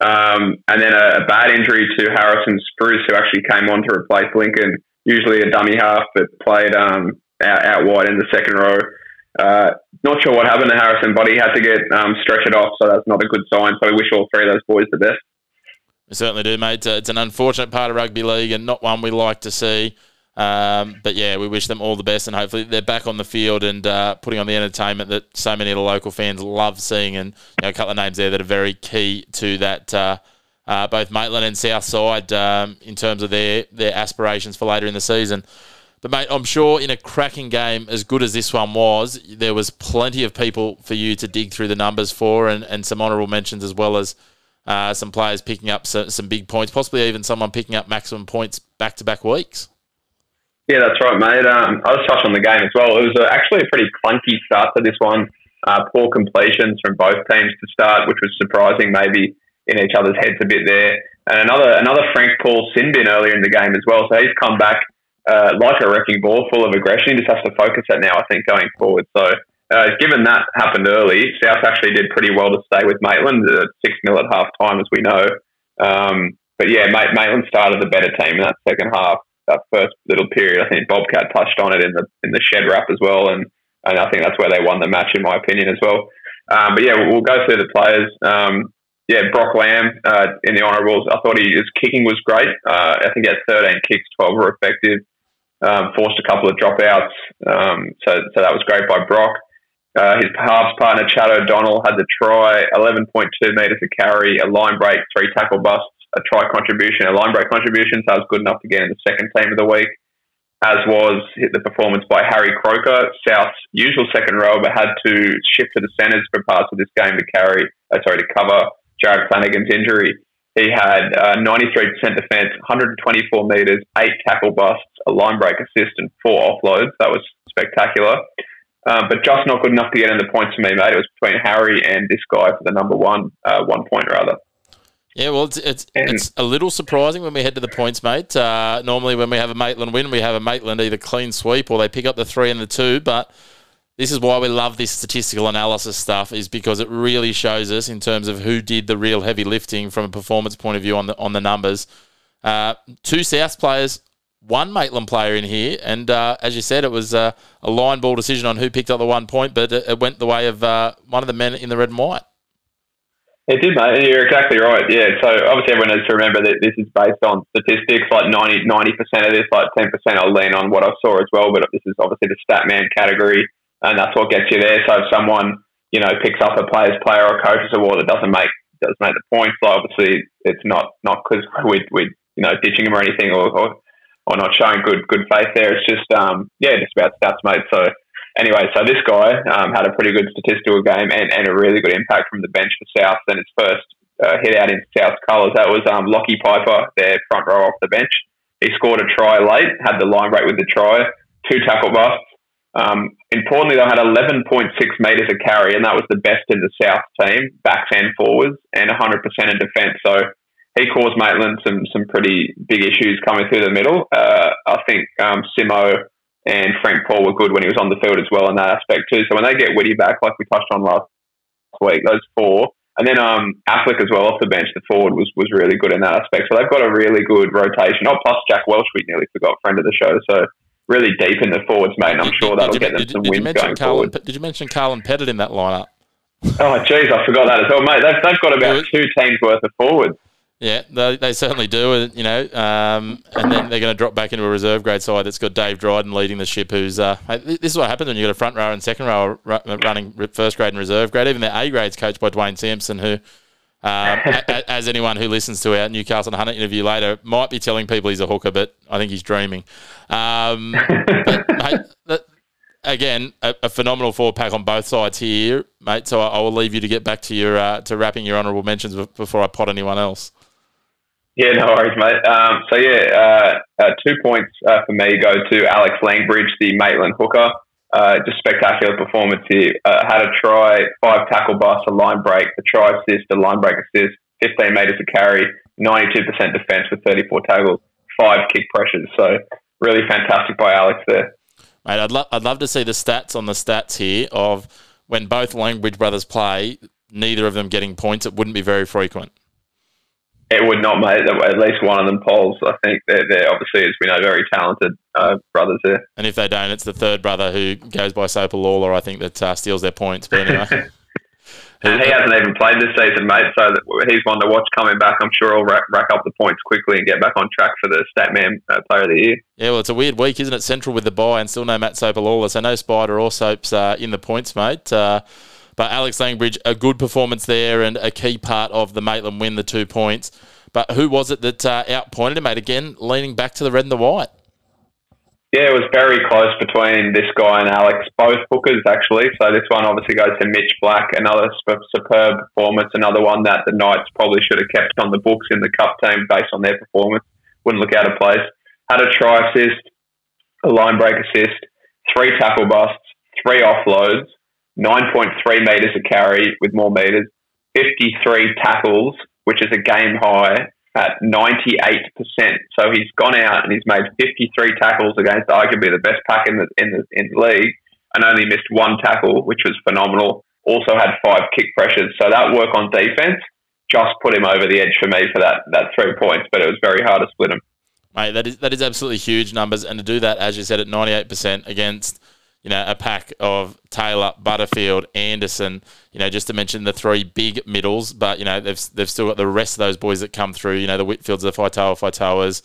Um, and then a, a, bad injury to Harrison Spruce, who actually came on to replace Lincoln, usually a dummy half, but played um, out, out, wide in the second row. Uh, not sure what happened to Harrison, but he had to get um, stretched off, so that's not a good sign. So we wish all three of those boys the best. We certainly do, mate. It's an unfortunate part of rugby league and not one we like to see. Um, but yeah, we wish them all the best, and hopefully they're back on the field and uh, putting on the entertainment that so many of the local fans love seeing. And you know, a couple of names there that are very key to that. Uh, uh, both Maitland and Southside um, in terms of their their aspirations for later in the season. But mate, I'm sure in a cracking game as good as this one was, there was plenty of people for you to dig through the numbers for, and, and some honourable mentions as well as uh, some players picking up some, some big points, possibly even someone picking up maximum points back to back weeks. Yeah, that's right, mate. Um, I was touched on the game as well. It was uh, actually a pretty clunky start to this one. Uh, poor completions from both teams to start, which was surprising, maybe in each other's heads a bit there. And another another Frank Paul sin bin earlier in the game as well. So he's come back uh, like a wrecking ball, full of aggression. He just has to focus that now, I think, going forward. So uh, given that happened early, South actually did pretty well to stay with Maitland at six 0 at half time, as we know. Um, but yeah, Maitland started the better team in that second half. That first little period, I think Bobcat touched on it in the in the shed wrap as well, and and I think that's where they won the match, in my opinion, as well. Um, but yeah, we'll go through the players. Um, yeah, Brock Lamb uh, in the honourables. I thought he, his kicking was great. Uh, I think he had 13 kicks, 12 were effective. Um, forced a couple of dropouts, um, so so that was great by Brock. Uh, his halves partner Chad O'Donnell had the try, 11.2 metres a carry, a line break, three tackle busts, a try contribution, a line break contribution. So that was good enough to get in the second team of the week. As was the performance by Harry Croker, South's usual second row, but had to shift to the centres for parts of this game to carry, uh, sorry, to cover Jared Flanagan's injury. He had uh, 93% defence, 124 metres, eight tackle busts, a line break assist, and four offloads. That was spectacular. Um, but just not good enough to get in the points for me, mate. It was between Harry and this guy for the number one, uh, one point rather. Yeah, well, it's it's, it's a little surprising when we head to the points, mate. Uh, normally, when we have a Maitland win, we have a Maitland either clean sweep or they pick up the three and the two. But this is why we love this statistical analysis stuff, is because it really shows us in terms of who did the real heavy lifting from a performance point of view on the on the numbers. Uh, two South players, one Maitland player in here, and uh, as you said, it was uh, a line ball decision on who picked up the one point, but it, it went the way of uh, one of the men in the red and white. It did, mate. You're exactly right. Yeah. So obviously, everyone needs to remember that this is based on statistics. Like 90 percent of this, like ten percent, I'll lean on what I saw as well. But this is obviously the stat man category and that's what gets you there. So if someone you know picks up a player's player or coach's award that doesn't make doesn't make the points, so obviously it's not not because we we you know ditching him or anything or, or or not showing good good faith there. It's just um yeah, just about stats, mate. So anyway, so this guy um, had a pretty good statistical game and, and a really good impact from the bench for South. Then his first uh, hit out in South colours. That was um, Lockie Piper, their front row off the bench. He scored a try late, had the line break with the try, two tackle busts, um, importantly, they had 11.6 metres of carry, and that was the best in the South team, backs and forwards, and 100% in defence. So he caused Maitland some some pretty big issues coming through the middle. Uh, I think um, Simo and Frank Paul were good when he was on the field as well in that aspect too. So when they get Witty back, like we touched on last week, those four, and then um, Affleck as well off the bench, the forward was was really good in that aspect. So they've got a really good rotation. Oh, plus Jack Welsh, we nearly forgot, friend of the show. So really deep in the forwards, mate. And I'm sure that'll get them did, some did wins going Carlin, forward. Did you mention Carlin Pettit in that lineup? Oh, jeez, I forgot that as well, mate. They've, they've got about two teams worth of forwards. Yeah, they, they certainly do, you know, um, and then they're going to drop back into a reserve grade side that's got Dave Dryden leading the ship. Who's uh, this is what happens when you have got a front row and second row running first grade and reserve grade. Even the A grades coached by Dwayne Sampson, who um, as anyone who listens to our Newcastle Hunter interview later might be telling people he's a hooker, but I think he's dreaming. Um, but, mate, that, again, a, a, phenomenal four pack on both sides here, mate. So I, I will leave you to get back to your uh, to wrapping your honourable mentions before I pot anyone else. Yeah, no worries, mate. Um, so yeah, uh, uh, two points uh, for me go to Alex Langbridge, the Maitland hooker. Uh, just spectacular performance here. Uh, had a try, five tackle busts, a line break, a try assist, a line break assist, 15 metres to carry, 92% defence with 34 tackles, five kick pressures. So really fantastic by Alex there. Mate, I'd, lo- I'd love to see the stats on the stats here of when both Langbridge brothers play, neither of them getting points. It wouldn't be very frequent. It would not, mate. At least one of them polls. I think they're, they're obviously, as we know, very talented uh, brothers there. And if they don't, it's the third brother who goes by Soper Lawler, I think, that uh, steals their points. But anyway. And he hasn't even played this season, mate. So that he's one to watch coming back. I'm sure he'll rack, rack up the points quickly and get back on track for the Statman uh, Player of the Year. Yeah, well, it's a weird week, isn't it? Central with the bye and still no Matt Lawler. So no Spider or Soaps uh, in the points, mate. Uh, but Alex Langbridge, a good performance there and a key part of the Maitland win, the two points. But who was it that uh, outpointed him, mate? Again, leaning back to the red and the white. Yeah, it was very close between this guy and Alex, both hookers actually. So this one obviously goes to Mitch Black, another superb performance, another one that the Knights probably should have kept on the books in the cup team based on their performance. Wouldn't look out of place. Had a try assist, a line break assist, three tackle busts, three offloads, 9.3 metres a carry with more metres, 53 tackles, which is a game high, at 98%. So he's gone out and he's made 53 tackles against arguably the best pack in the, in the, in the league and only missed one tackle, which was phenomenal. Also had five kick pressures. So that work on defense just put him over the edge for me for that, that three points, but it was very hard to split him. Mate, that is that is absolutely huge numbers, and to do that, as you said, at ninety eight percent against you know, a pack of Taylor, Butterfield, Anderson, you know, just to mention the three big middles, but, you know, they've, they've still got the rest of those boys that come through, you know, the Whitfields, the Faitoa, Faitoas,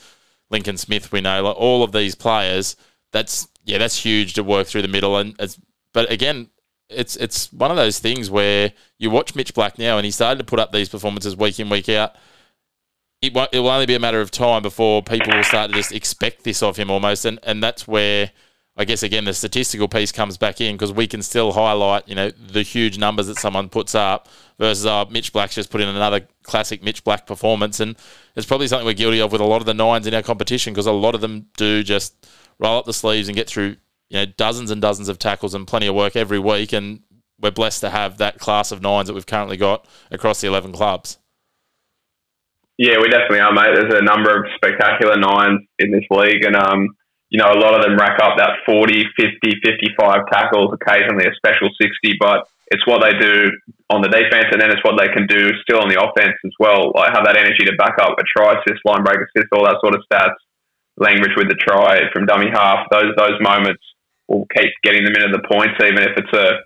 Lincoln Smith, we know, like all of these players, that's, yeah, that's huge to work through the middle. And it's, but again, it's, it's one of those things where you watch Mitch Black now and he started to put up these performances week in, week out. It, won't, it will only be a matter of time before people will start to just expect this of him almost. And, and that's where, I guess again the statistical piece comes back in because we can still highlight you know the huge numbers that someone puts up versus uh, Mitch Black's just put in another classic Mitch Black performance and it's probably something we're guilty of with a lot of the nines in our competition because a lot of them do just roll up the sleeves and get through you know dozens and dozens of tackles and plenty of work every week and we're blessed to have that class of nines that we've currently got across the 11 clubs. Yeah, we definitely are, mate. There's a number of spectacular nines in this league, and um, you know, a lot of them rack up that 40, 50, 55 tackles, occasionally a special 60, but it's what they do on the defense and then it's what they can do still on the offense as well. Like have that energy to back up a try assist, line break assist, all that sort of stats. Language with the try from dummy half, those those moments will keep getting them into the points, even if it's a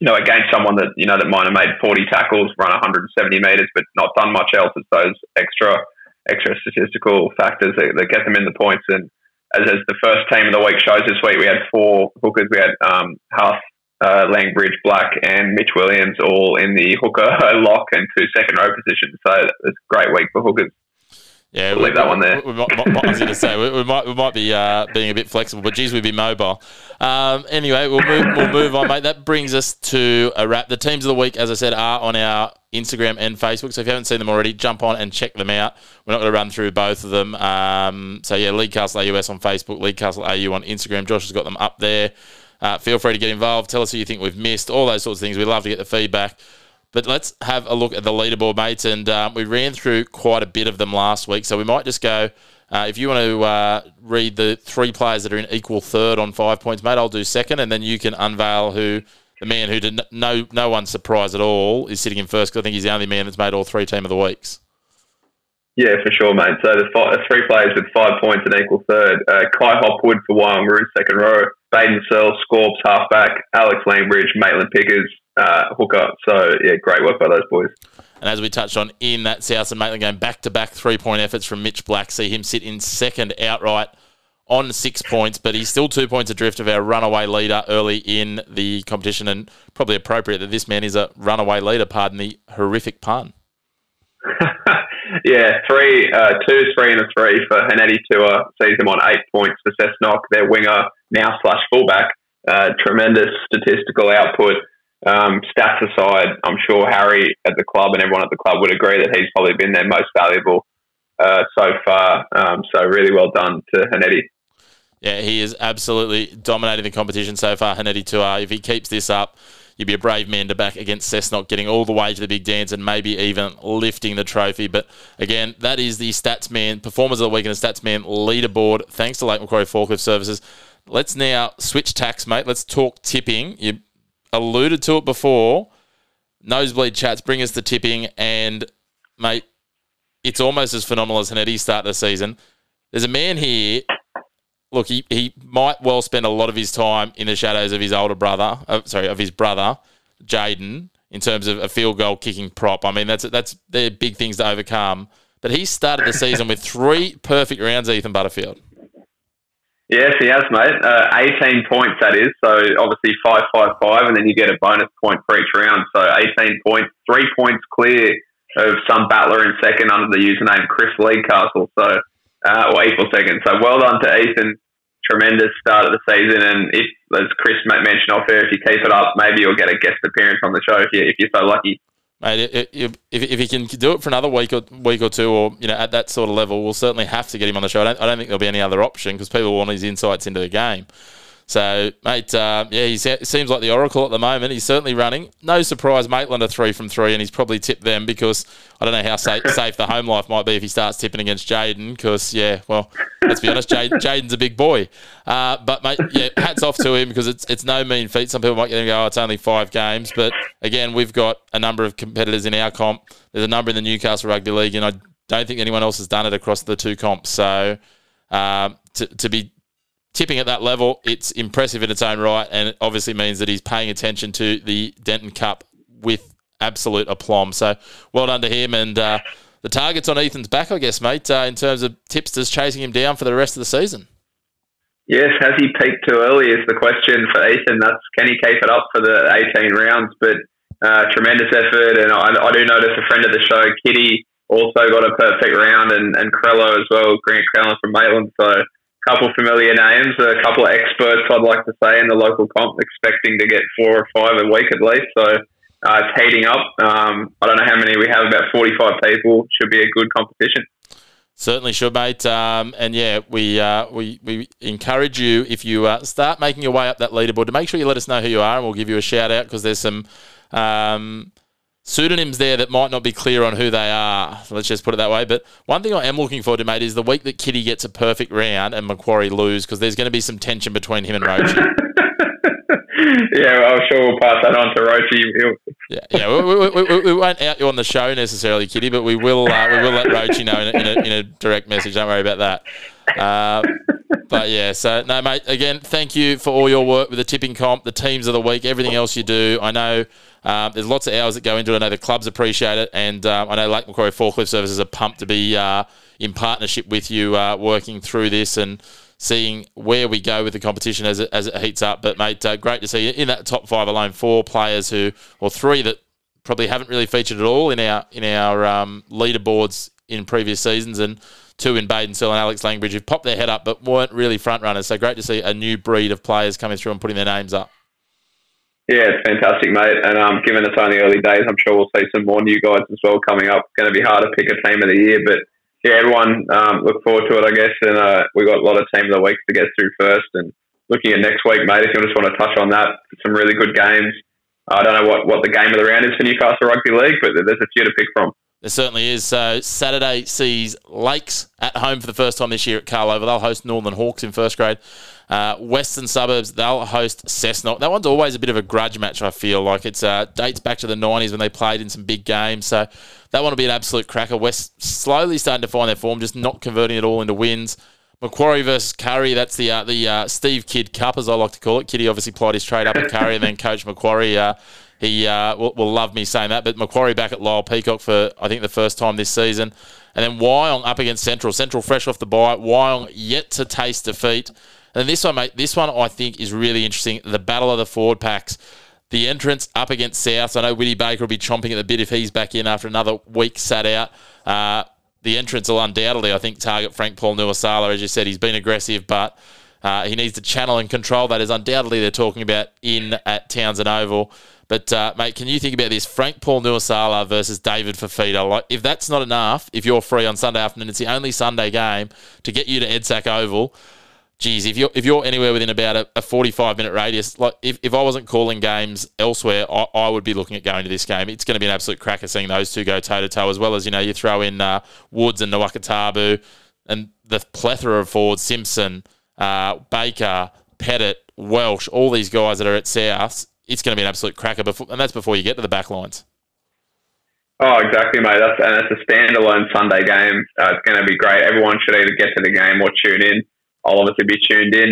you know against someone that you know that might have made 40 tackles, run 170 meters, but not done much else. It's those extra extra statistical factors that, that get them in the points and as, as the first team of the week shows this week, we had four hookers. We had um, Huth, uh, Langbridge, Black, and Mitch Williams all in the hooker lock and two second row positions. So it's a great week for hookers. Yeah, we'll leave that one there. We, we I was going to say we, we, might we might be uh, being a bit flexible, but geez, we'd be mobile. Um, anyway, we'll move we'll move on, mate. That brings us to a wrap. The teams of the week, as I said, are on our Instagram and Facebook. So if you haven't seen them already, jump on and check them out. We're not going to run through both of them. Um, so yeah, League Castle AUS on Facebook, League Castle AU on Instagram. Josh has got them up there. Uh, feel free to get involved. Tell us who you think we've missed. All those sorts of things. We love to get the feedback. But let's have a look at the leaderboard, mates. And um, we ran through quite a bit of them last week. So we might just go. Uh, if you want to uh, read the three players that are in equal third on five points, mate, I'll do second. And then you can unveil who the man who did no no one's surprised at all is sitting in first because I think he's the only man that's made all three team of the weeks. Yeah, for sure, mate. So the five, three players with five points in equal third. Uh, Kai Hopwood for Wyong second row. Baden Searle, Scorps, halfback. Alex Langbridge, Maitland Pickers, uh, hooker. So, yeah, great work by those boys. And as we touched on in that South and Maitland game, back to back three point efforts from Mitch Black. See him sit in second outright on six points, but he's still two points adrift of our runaway leader early in the competition, and probably appropriate that this man is a runaway leader. Pardon the horrific pun. yeah, three, uh, two, three, and a three for Hanetti Tour. Sees him on eight points for Cessnock, their winger now slash fullback. Uh, tremendous statistical output. Um, stats aside, I'm sure Harry at the club and everyone at the club would agree that he's probably been their most valuable uh, so far. Um, so really well done to Hanetti. Yeah, he is absolutely dominating the competition so far, Hanetti Tour. If he keeps this up, you'd be a brave man to back against Cessnock, getting all the way to the big dance and maybe even lifting the trophy. But again, that is the Statsman Performers of the Week and the Statsman leaderboard. Thanks to Lake Macquarie Forklift Services. Let's now switch tacks, mate. Let's talk tipping. You alluded to it before. Nosebleed chats bring us the tipping, and mate, it's almost as phenomenal as Hanetti's start of the season. There's a man here. Look, he, he might well spend a lot of his time in the shadows of his older brother, uh, sorry, of his brother, Jaden. in terms of a field goal kicking prop. I mean, that's that's they're big things to overcome. But he started the season with three perfect rounds, Ethan Butterfield. Yes, he has, mate. Uh, 18 points, that is. So obviously 5 5 5, and then you get a bonus point for each round. So 18 points, three points clear of some battler in second under the username Chris Leadcastle. So, uh, or equal second. So well done to Ethan. Tremendous start of the season. And if, as Chris mentioned off air, if you keep it up, maybe you'll get a guest appearance on the show if, you, if you're so lucky mate. If, if he can do it for another week or week or two, or you know, at that sort of level, we'll certainly have to get him on the show. I don't, I don't think there'll be any other option because people want his insights into the game. So, mate, uh, yeah, he seems like the oracle at the moment. He's certainly running. No surprise, Maitland are three from three, and he's probably tipped them because I don't know how safe, safe the home life might be if he starts tipping against Jaden. Because, yeah, well, let's be honest, Jaden's a big boy. Uh, but, mate, yeah, hats off to him because it's it's no mean feat. Some people might get him go, oh, it's only five games. But, again, we've got a number of competitors in our comp. There's a number in the Newcastle Rugby League, and I don't think anyone else has done it across the two comps. So, um, to, to be tipping at that level, it's impressive in its own right, and it obviously means that he's paying attention to the Denton Cup with absolute aplomb. So well done to him, and uh, the target's on Ethan's back, I guess, mate, uh, in terms of tipsters chasing him down for the rest of the season. Yes, has he peaked too early is the question for Ethan. That's can he keep it up for the 18 rounds? But uh, tremendous effort, and I, I, do notice a friend of the show, Kitty, also got a perfect round, and, and Crello as well, Grant Crello from Maitland. So couple familiar names, a couple of experts, I'd like to say, in the local comp, expecting to get four or five a week at least. So uh, it's heating up. Um, I don't know how many we have, about 45 people. Should be a good competition. Certainly should, mate. Um, and yeah, we, uh, we we encourage you if you uh, start making your way up that leaderboard to make sure you let us know who you are, and we'll give you a shout out because there's some um, pseudonyms there that might not be clear on who they are. Let's just put it that way. But one thing I am looking forward to, mate, is the week that Kitty gets a perfect round and Macquarie lose because there's going to be some tension between him and Roachy. yeah, well, I'm sure we'll pass that on to Roachy. yeah, yeah, we, we, we, we, won't out you on the show necessarily, Kitty, but we will uh, we will let Roachy know in a, in, a, in a, direct message. Don't worry about that. Uh, but yeah, so no, mate. Again, thank you for all your work with the tipping comp, the teams of the week, everything else you do. I know um, there's lots of hours that go into it. I know the clubs appreciate it, and um, I know Lake Macquarie Forklift Services are pumped to be uh, in partnership with you, uh, working through this and seeing where we go with the competition as it, as it heats up. But mate, uh, great to see you in that top five alone. Four players who, or three that probably haven't really featured at all in our in our um, leaderboards in previous seasons, and two in Baden Searle and Alex Langbridge who've popped their head up but weren't really front runners. So great to see a new breed of players coming through and putting their names up. Yeah, it's fantastic, mate. And um, given it's only early days, I'm sure we'll see some more new guys as well coming up. It's going to be hard to pick a team of the year, but yeah, everyone um, look forward to it, I guess. And uh, we've got a lot of team of the weeks to get through first. And looking at next week, mate, if you just want to touch on that, some really good games. I don't know what, what the game of the round is for Newcastle Rugby League, but there's a few to pick from. There certainly is. So Saturday sees Lakes at home for the first time this year at Cahill Oval. They'll host Northern Hawks in first grade. Uh, Western Suburbs, they'll host Cessnock. That one's always a bit of a grudge match, I feel. Like it's uh, dates back to the 90s when they played in some big games. So that one will be an absolute cracker. West slowly starting to find their form, just not converting it all into wins. Macquarie versus Kurri, that's the uh, the uh, Steve Kidd Cup, as I like to call it. Kiddy obviously plied his trade up at Kurri and then Coach Macquarie. Uh, he uh, will, will, love me saying that. But Macquarie back at Lyall Peacock for, I think, the first time this season. And then Wyong up against Central. Central fresh off the bye. Wyong yet to taste defeat. And this one, mate, this one I think is really interesting. The battle of the forward packs. The entrance up against South. I know Whitty Baker will be chomping at the bit if he's back in after another week sat out. Uh, the entrance will undoubtedly, I think, target Frank Paul Nuuausala. As you said, he's been aggressive, but uh, he needs to channel and control that, as undoubtedly they're talking about in at Townson Oval. But, uh, mate, can you think about this? Frank Paul Nuuausala versus David Fifita. Like, if that's not enough, if you're free on Sunday afternoon, it's the only Sunday game to get you to EDSACC Oval geez, if you're if you're anywhere within about a, a 45 minute radius, like if, if I wasn't calling games elsewhere, I, I, would be looking at going to this game. It's going to be an absolute cracker seeing those two go toe to toe, as well as you know you throw in uh, Woods and Nawaqatabu and the plethora of forwards: Simpson, uh, Baker, Pettit, Welsh, all these guys that are at South. It's going to be an absolute cracker, before, and that's before you get to the back lines. Oh, exactly, mate. That's and it's a standalone Sunday game. Uh, it's going to be great. Everyone should either get to the game or tune in. I'll obviously be tuned in,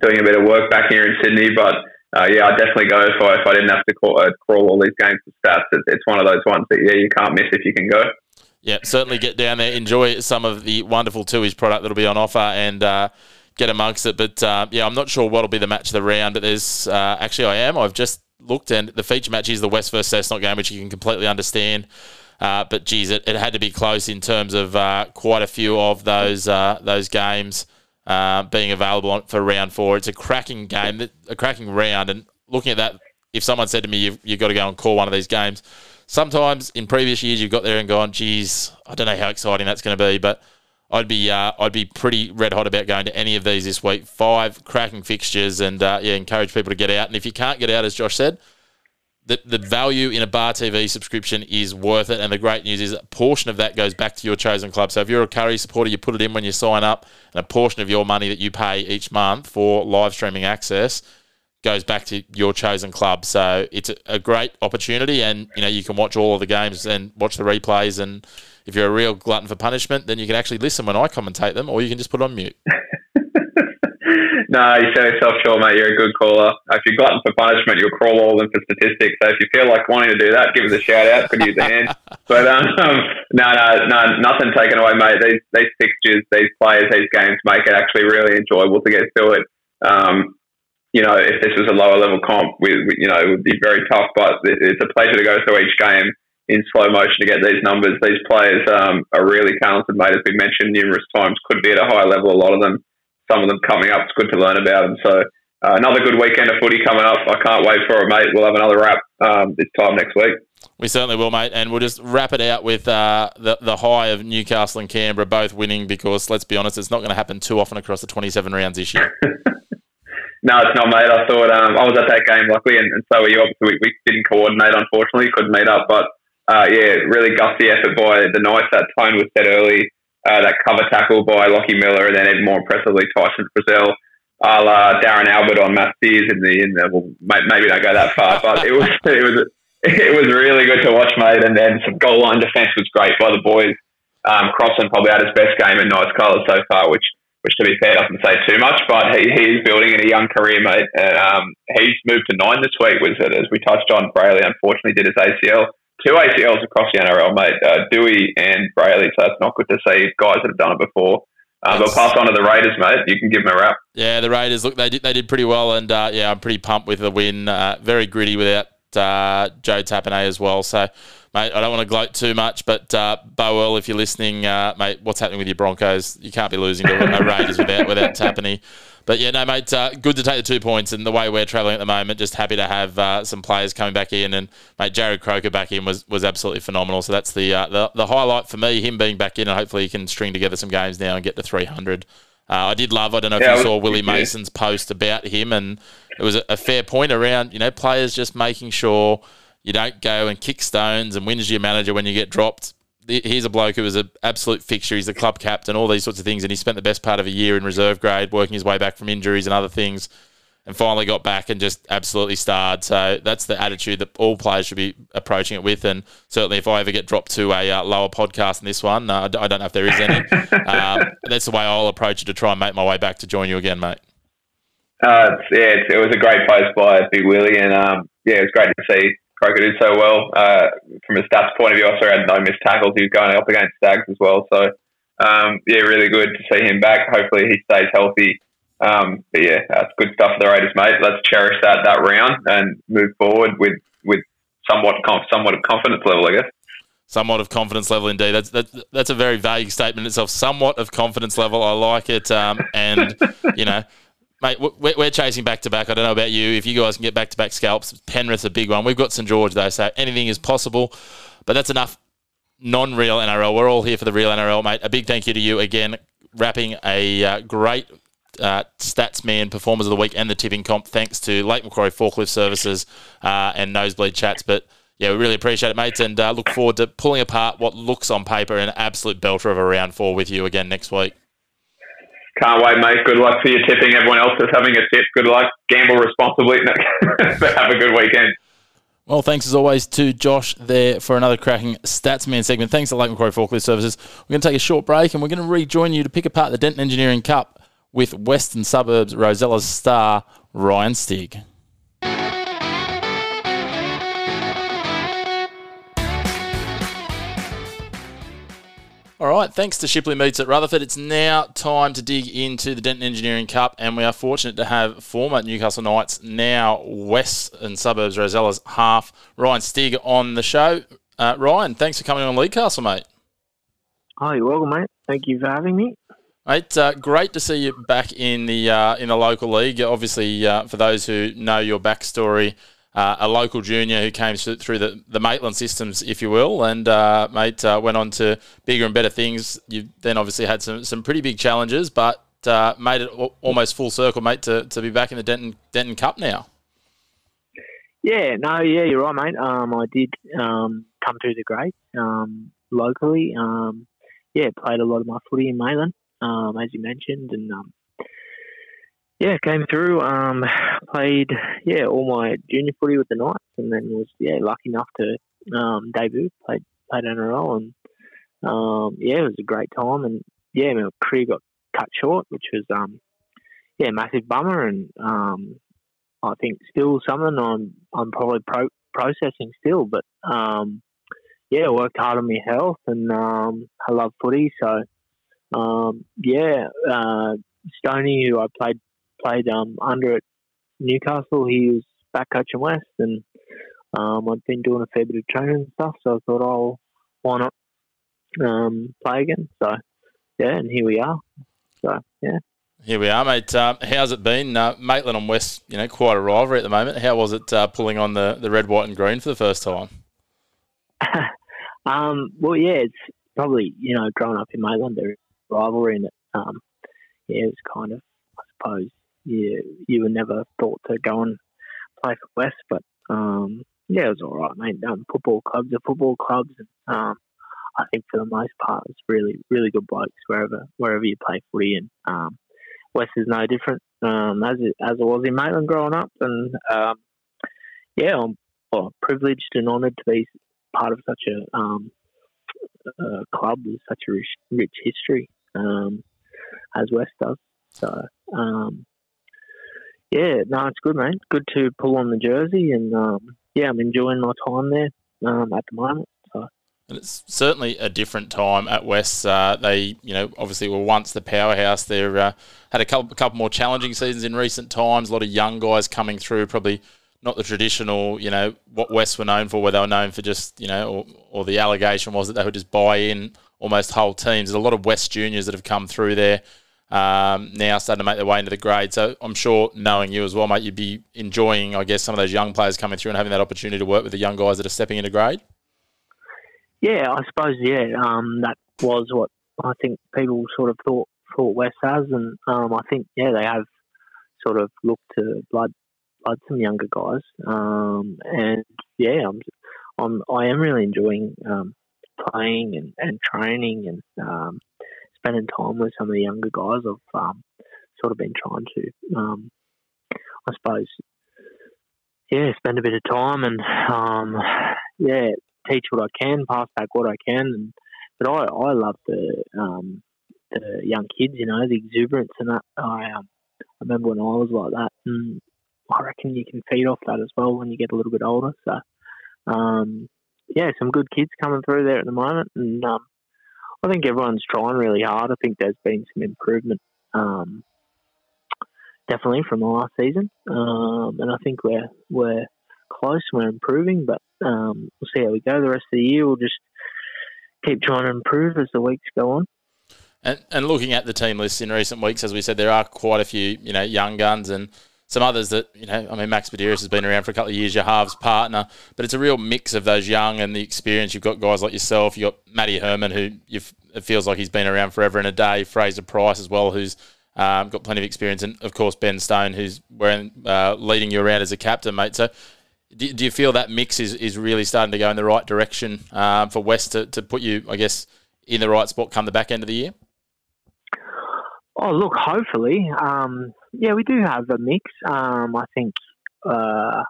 doing a bit of work back here in Sydney. But uh, yeah, I'd definitely go if I, if I didn't have to call, uh, crawl all these games for stats. It, it's one of those ones that yeah, you can't miss if you can go. Yeah, certainly get down there, enjoy some of the wonderful Tooheys product that'll be on offer, and uh, get amongst it. But uh, yeah, I'm not sure what'll be the match of the round. But there's uh, actually I am. I've just looked, and the feature match is the West versus Cessnock game, which you can completely understand. Uh, but geez, it, it had to be close in terms of uh, quite a few of those uh, those games uh, being available for round four. It's a cracking game, a cracking round. And looking at that, if someone said to me, "You've, you've got to go and call one of these games," sometimes in previous years you've got there and gone, "Geez, I don't know how exciting that's going to be," but I'd be uh, I'd be pretty red hot about going to any of these this week. Five cracking fixtures, and uh, yeah, encourage people to get out. And if you can't get out, as Josh said, the, the value in a bar TV subscription is worth it. And the great news is a portion of that goes back to your chosen club. So if you're a Kurri supporter, you put it in when you sign up, and a portion of your money that you pay each month for live streaming access goes back to your chosen club. So it's a, great opportunity, and you know you can watch all of the games and watch the replays. And if you're a real glutton for punishment, then you can actually listen when I commentate them, or you can just put on mute. no, you sell yourself short, mate. You're a good caller. If you're glutton for punishment, you'll crawl all of them for statistics. So if you feel like wanting to do that, give us a shout out. Could use a hand. But um, no, no, no, nothing taken away, mate. These these fixtures, these players, these games make it actually really enjoyable to get to it. Um, you know, if this was a lower level comp, we, we, you know, it would be very tough. But it's a pleasure to go through each game in slow motion to get these numbers. These players um, are really talented, mate. As we mentioned numerous times, could be at a high level. A lot of them some of them coming up. It's good to learn about them. So uh, another good weekend of footy coming up. I can't wait for it, mate. We'll have another wrap um, this time next week. We certainly will, mate. And we'll just wrap it out with uh, the, the high of Newcastle and Canberra both winning because, let's be honest, it's not going to happen too often across the 27 rounds this year. no, it's not, mate. I thought um, I was at that game, luckily, and, and so were you. Obviously, we, we didn't coordinate, unfortunately, couldn't meet up. But uh, yeah, really gusty effort by the Knights. That tone was set early uh, that cover tackle by Lockie Miller, and then even more impressively Tyson Frizell, a la Darren Albert on Matt Spears in the in the well, maybe don't go that far, but it was it was it was really good to watch, mate. And then some goal line defence was great by the boys. Um, Crossen probably had his best game in Knights colours so far, which which to be fair doesn't say too much, but he, he's building in a young career, mate. And, um, he's moved to nine this week, was it? As we touched on, Brailey unfortunately did his ACL two ACLs across the NRL, mate. Uh, Dewey and Brailey, so it's not good to see guys that have done it before. Um, but pass on to the Raiders, mate. You can give them a wrap. Yeah, the Raiders look they did they did pretty well, and uh, yeah, I'm pretty pumped with the win. Uh, very gritty without uh, Joe Tapine as well. So, mate, I don't want to gloat too much, but uh, Boel, if you're listening, uh, mate, what's happening with your Broncos? You can't be losing to a Raiders without without Tapine. But yeah, no, mate, uh, good to take the two points. And the way we're travelling at the moment, just happy to have uh, some players coming back in. And mate, Jarrod Croker back in was, was absolutely phenomenal. So that's the, uh, the the highlight for me, him being back in, and hopefully he can string together some games now and get to 300. Uh, I did love. I don't know if yeah, you saw Willie yeah. Mason's post about him, and it was a, a fair point around you know players just making sure you don't go and kick stones and whinge your manager when you get dropped he's a bloke who was an absolute fixture. He's the club captain, all these sorts of things, and he spent the best part of a year in reserve grade, working his way back from injuries and other things, and finally got back and just absolutely starred. So that's the attitude that all players should be approaching it with. And certainly, if I ever get dropped to a uh, lower podcast than this one, uh, I don't know if there is any. um, that's the way I'll approach it to try and make my way back to join you again, mate. Uh, yeah, it was a great post by Big Willie, and um, yeah, it was great to see Croker did so well. Uh, from a stats point of view, also had no missed tackles. He was going up against Stags as well. So, um, yeah, really good to see him back. Hopefully he stays healthy. Um, but yeah, that's good stuff for the Raiders, mate. Let's cherish that that round and move forward with with somewhat conf- somewhat of confidence level, I guess. Somewhat of confidence level, indeed. That's that's, that's a very vague statement itself. Somewhat of confidence level. I like it. Um, and you know, Mate, we're chasing back to back. I don't know about you. If you guys can get back to back scalps, Penrith's a big one. We've got St George though, so anything is possible. But that's enough non-real NRL. We're all here for the real NRL, mate. A big thank you to you again, wrapping a uh, great uh, stats man performers of the week and the tipping comp. Thanks to Lake Macquarie Forklift Services uh, and Nosebleed Chats. But yeah, we really appreciate it, mates, and uh, look forward to pulling apart what looks on paper an absolute belter of a round four with you again next week. Can't wait, mate. Good luck for your tipping. Everyone else is having a tip. Good luck. Gamble responsibly. Have a good weekend. Well, thanks as always to Josh there for another cracking Statsman segment. Thanks to Lake Macquarie Forklift Services. We're going to take a short break and we're going to rejoin you to pick apart the Denton Engineering Cup with Western Suburbs Rosella's star, Ryan Stig. All right, thanks to Shipley Meats at Rutherford. It's now time to dig into the Denton Engineering Cup, and we are fortunate to have former Newcastle Knights, now West and Suburbs Rosella's half, Ryan Stig, on the show. Uh, Ryan, thanks for coming on League Castle, mate. Oh, you're welcome, mate. Thank you for having me. Mate, uh, great to see you back in the uh, in the local league. Obviously, uh, for those who know your backstory, uh, a local junior who came through the, the Maitland systems, if you will, and uh, mate uh, went on to bigger and better things. You then obviously had some, some pretty big challenges, but uh, made it almost full circle, mate, to, to be back in the Denton Denton Cup now. Yeah, no, yeah, you're right, mate. Um, I did um, come through the grade um, locally. Um, yeah, played a lot of my footy in Maitland, um, as you mentioned, and um, yeah, came through. Um, played yeah all my junior footy with the Knights, and then was yeah lucky enough to um, debut. Played played NRL, and um, yeah, it was a great time. And yeah, my career got cut short, which was um, yeah massive bummer. And um, I think still something I'm I'm probably pro- processing still, but um, yeah, worked hard on my health, and um, I love footy, so. Um, yeah, uh, Stoney, who I played played um, under at Newcastle. He was back coaching West, and um, I'd been doing a fair bit of training and stuff. So I thought, oh, why not um, play again? So yeah, and here we are. So yeah. Here we are, mate. Uh, how's it been? Uh, Maitland and West, you know, quite a rivalry at the moment. How was it uh, pulling on the, the red, white, and green for the first time? um, well, yeah, it's probably you know growing up in Maitland, there rivalry, and um, yeah, it was kind of, I suppose, you you were never thought to go and play for West, but um, yeah, it was all right, mate. Um, football clubs are football clubs, and um, I think for the most part, it's really really good blokes wherever wherever you play footy, and um, West is no different um, as it, as it was in Maitland growing up, and um, yeah, I'm well, privileged and honoured to be part of such a, um, a club with such a rich, rich history um, as West does. So um, yeah, no, it's good, mate. Good to pull on the jersey, and um, yeah, I'm enjoying my time there um, at the moment. And it's certainly a different time at West. Uh, they, you know, obviously were once the powerhouse. They uh, had a couple, a couple more challenging seasons in recent times. A lot of young guys coming through, probably not the traditional, you know, what West were known for, where they were known for just, you know, or, or the allegation was that they would just buy in almost whole teams. There's a lot of West juniors that have come through there um, now starting to make their way into the grade. So I'm sure, knowing you as well, mate, you'd be enjoying, I guess, some of those young players coming through and having that opportunity to work with the young guys that are stepping into grade. Yeah, I suppose. Yeah, um, that was what I think people sort of thought thought West has, and um, I think yeah they have sort of looked to blood blood some younger guys, um, and yeah, I'm, I'm I am really enjoying um, playing and, and training and um, spending time with some of the younger guys, I've um, sort of been trying to, um, I suppose, yeah, spend a bit of time and um, yeah, teach what I can, pass back what I can, and but I I love the um, the young kids, you know, the exuberance and that. I um, I remember when I was like that, and I reckon you can feed off that as well when you get a little bit older. So, um, yeah, some good kids coming through there at the moment, and um, I think everyone's trying really hard. I think there's been some improvement, um, definitely from the last season, um, and I think we're we're close. We're improving, but um, we'll see how we go the rest of the year. We'll just keep trying to improve as the weeks go on. And, and looking at the team list in recent weeks, as we said, there are quite a few you know young guns and some others that, you know, I mean, Max Medeiros has been around for a couple of years, your halves partner, but it's a real mix of those young and the experience. You've got guys like yourself, you've got Matty Herman, who it feels like he's been around forever and a day, Fraser Price as well, who's um, got plenty of experience, and of course, Ben Stone, who's wearing, uh, leading you around as a captain, mate. So, do, do, you feel that mix is, is really starting to go in the right direction um, for West to, to put you, I guess, in the right spot come the back end of the year? Oh, look, hopefully. Um, yeah, we do have a mix. Um, I think uh,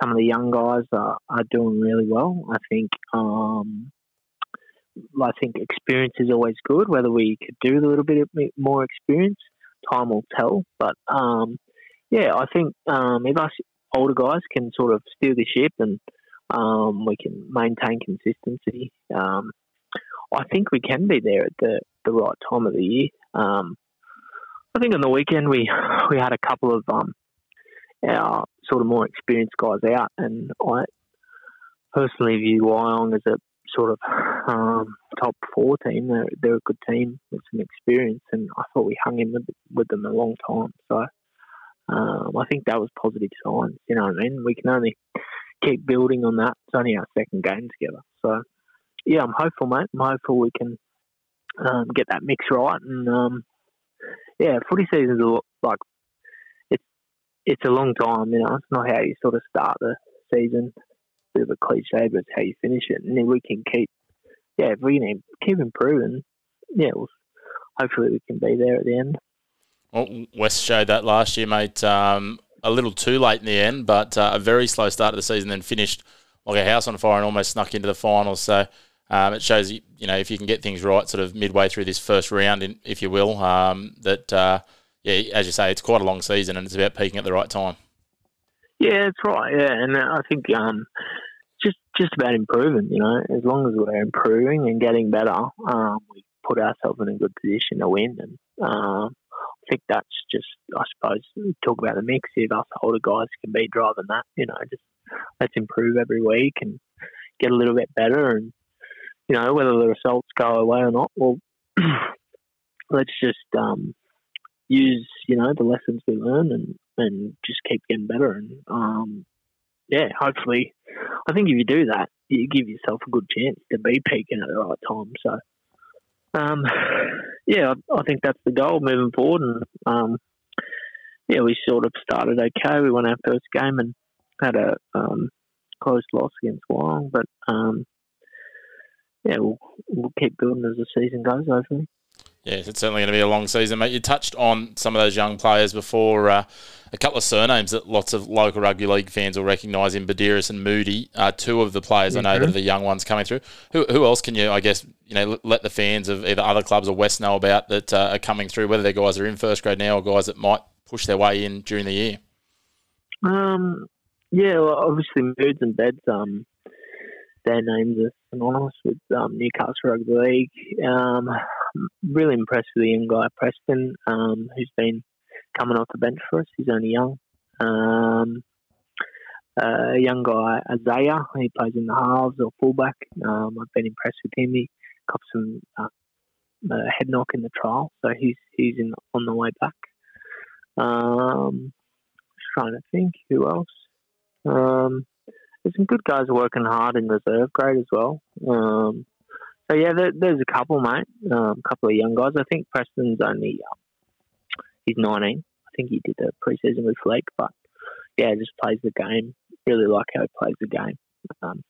some of the young guys are, are doing really well. I think um, I think experience is always good. Whether we could do a little bit more experience, time will tell. But um, yeah, I think um, if us older guys can sort of steer the ship and um, we can maintain consistency, um, I think we can be there at the, the right time of the year. I think on the weekend we we had a couple of um, our sort of more experienced guys out, and I personally view Wyong as a sort of um, top four team. They're, they're a good team with some experience, and I thought we hung in with, with them a long time. So um, I think that was positive signs. You know what I mean? We can only keep building on that. It's only our second game together. So yeah, I'm hopeful, mate. I'm hopeful we can um, get that mix right. And um, yeah, footy season's a, lot, like it's it's a long time. You know, it's not how you sort of start the season bit of a cliche, but it's how you finish it. And we can keep, yeah, if we can keep improving, yeah, well, hopefully we can be there at the end. Well, West showed that last year, mate. Um, a little too late in the end, but uh, a very slow start of the season, then finished like a house on fire and almost snuck into the finals. So um, it shows you, know, if you can get things right, sort of midway through this first round, in, if you will, um, that uh, yeah, as you say, it's quite a long season and it's about peaking at the right time. Yeah, that's right. Yeah, and I think um, just just about improving. You know, as long as we're improving and getting better, um, we put ourselves in a good position to win. And um, I think that's just, I suppose, talk about the mix. If us older guys can be driving that, you know, just let's improve every week and get a little bit better. And you know, whether the results go away or not, well, let's just um, use you know the lessons we learn and and just keep getting better. And um, yeah, hopefully, I think if you do that, you give yourself a good chance to be peaking at the right time. So, um, yeah, I, think that's the goal moving forward. And um, yeah, we sort of started okay. We won our first game and had a um, close loss against Wyong, but um, yeah, we'll, we'll keep building as the season goes. Hopefully. Yes, it's certainly going to be a long season, mate. You touched on some of those young players before. Uh, a couple of surnames that lots of local rugby league fans will recognise in Badiris and Moody are two of the players mm-hmm. I know that are the young ones coming through. Who, who else can you, I guess, you know, let the fans of either other clubs or West know about that uh, are coming through, whether they're guys that are in first grade now or guys that might push their way in during the year? Um, yeah, well, obviously Moods and Beds, um, their names are synonymous with um, Newcastle Rugby League. Um, really impressed with the young guy Preston, um, who's been coming off the bench for us. He's only young. Um, uh, young guy Isaiah, he plays in the halves or fullback. Um, I've been impressed with him. He got some uh, head knock in the trial, so he's he's in on the way back. Um, just trying to think who else. Um, there's some good guys working hard in reserve grade as well. Um, so yeah, there, there's a couple, mate. Um, a couple of young guys. I think Preston's only um, he's 19. I think he did the preseason with Flegg, but yeah, just plays the game. Really like how he plays the game. Um,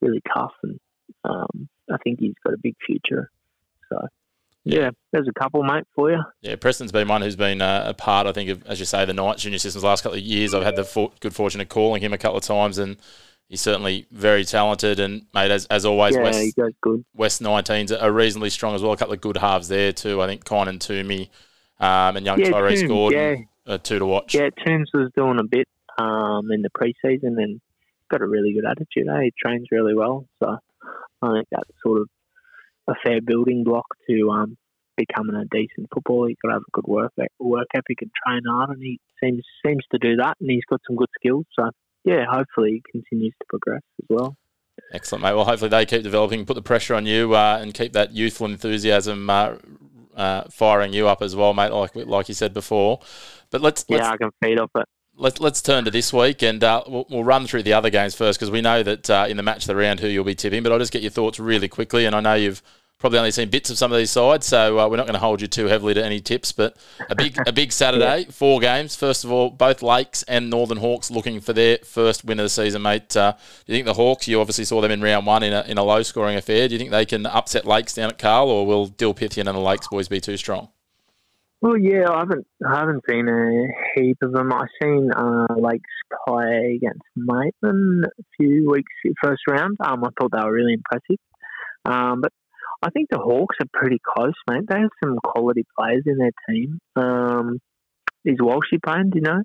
really tough, and um, I think he's got a big future. So yeah, there's a couple, mate, for you. Yeah, Preston's been one who's been uh, a part, I think, of, as you say, the Knights junior systems last couple of years. I've had the for- good fortune of calling him a couple of times, and he's certainly very talented. And, mate, as, as always, yeah, West, he goes good. West 19s are reasonably strong as well. A couple of good halves there, too. I think Con and Toomey um, and young yeah, Tyrese Toombs, Gordon, yeah. uh, two to watch. Yeah, Toombs was doing a bit um, in the preseason and got a really good attitude. Eh? He trains really well. So I think that sort of a fair building block to um, becoming a decent footballer. He's got to have a good work work ethic and train hard, and he seems seems to do that. And he's got some good skills. So yeah, hopefully he continues to progress as well. Excellent, mate. Well, hopefully they keep developing, put the pressure on you, uh, and keep that youthful enthusiasm uh, uh, firing you up as well, mate. Like like you said before. But let's, let's yeah, I can feed off it. Let's let's turn to this week, and uh, we'll, we'll, run through the other games first because we know that uh, in the match of the round who you'll be tipping. But I'll just get your thoughts really quickly, and I know you've probably only seen bits of some of these sides, so uh, we're not going to hold you too heavily to any tips. But a big a big Saturday, yeah. four games. First of all, both Lakes and Northern Hawks looking for their first win of the season, mate. Uh, do you think the Hawks? You obviously saw them in round one in a, in a low scoring affair. Do you think they can upset Lakes down at Cahill, or will Dilpithian and the Lakes boys be too strong? Well, yeah, I haven't I haven't seen a heap of them. I've seen uh, Lakes play against Maitland a few weeks first round. Um, I thought they were really impressive. Um, but I think the Hawks are pretty close, mate. They have some quality players in their team. Um, is Walshy playing? Do you know?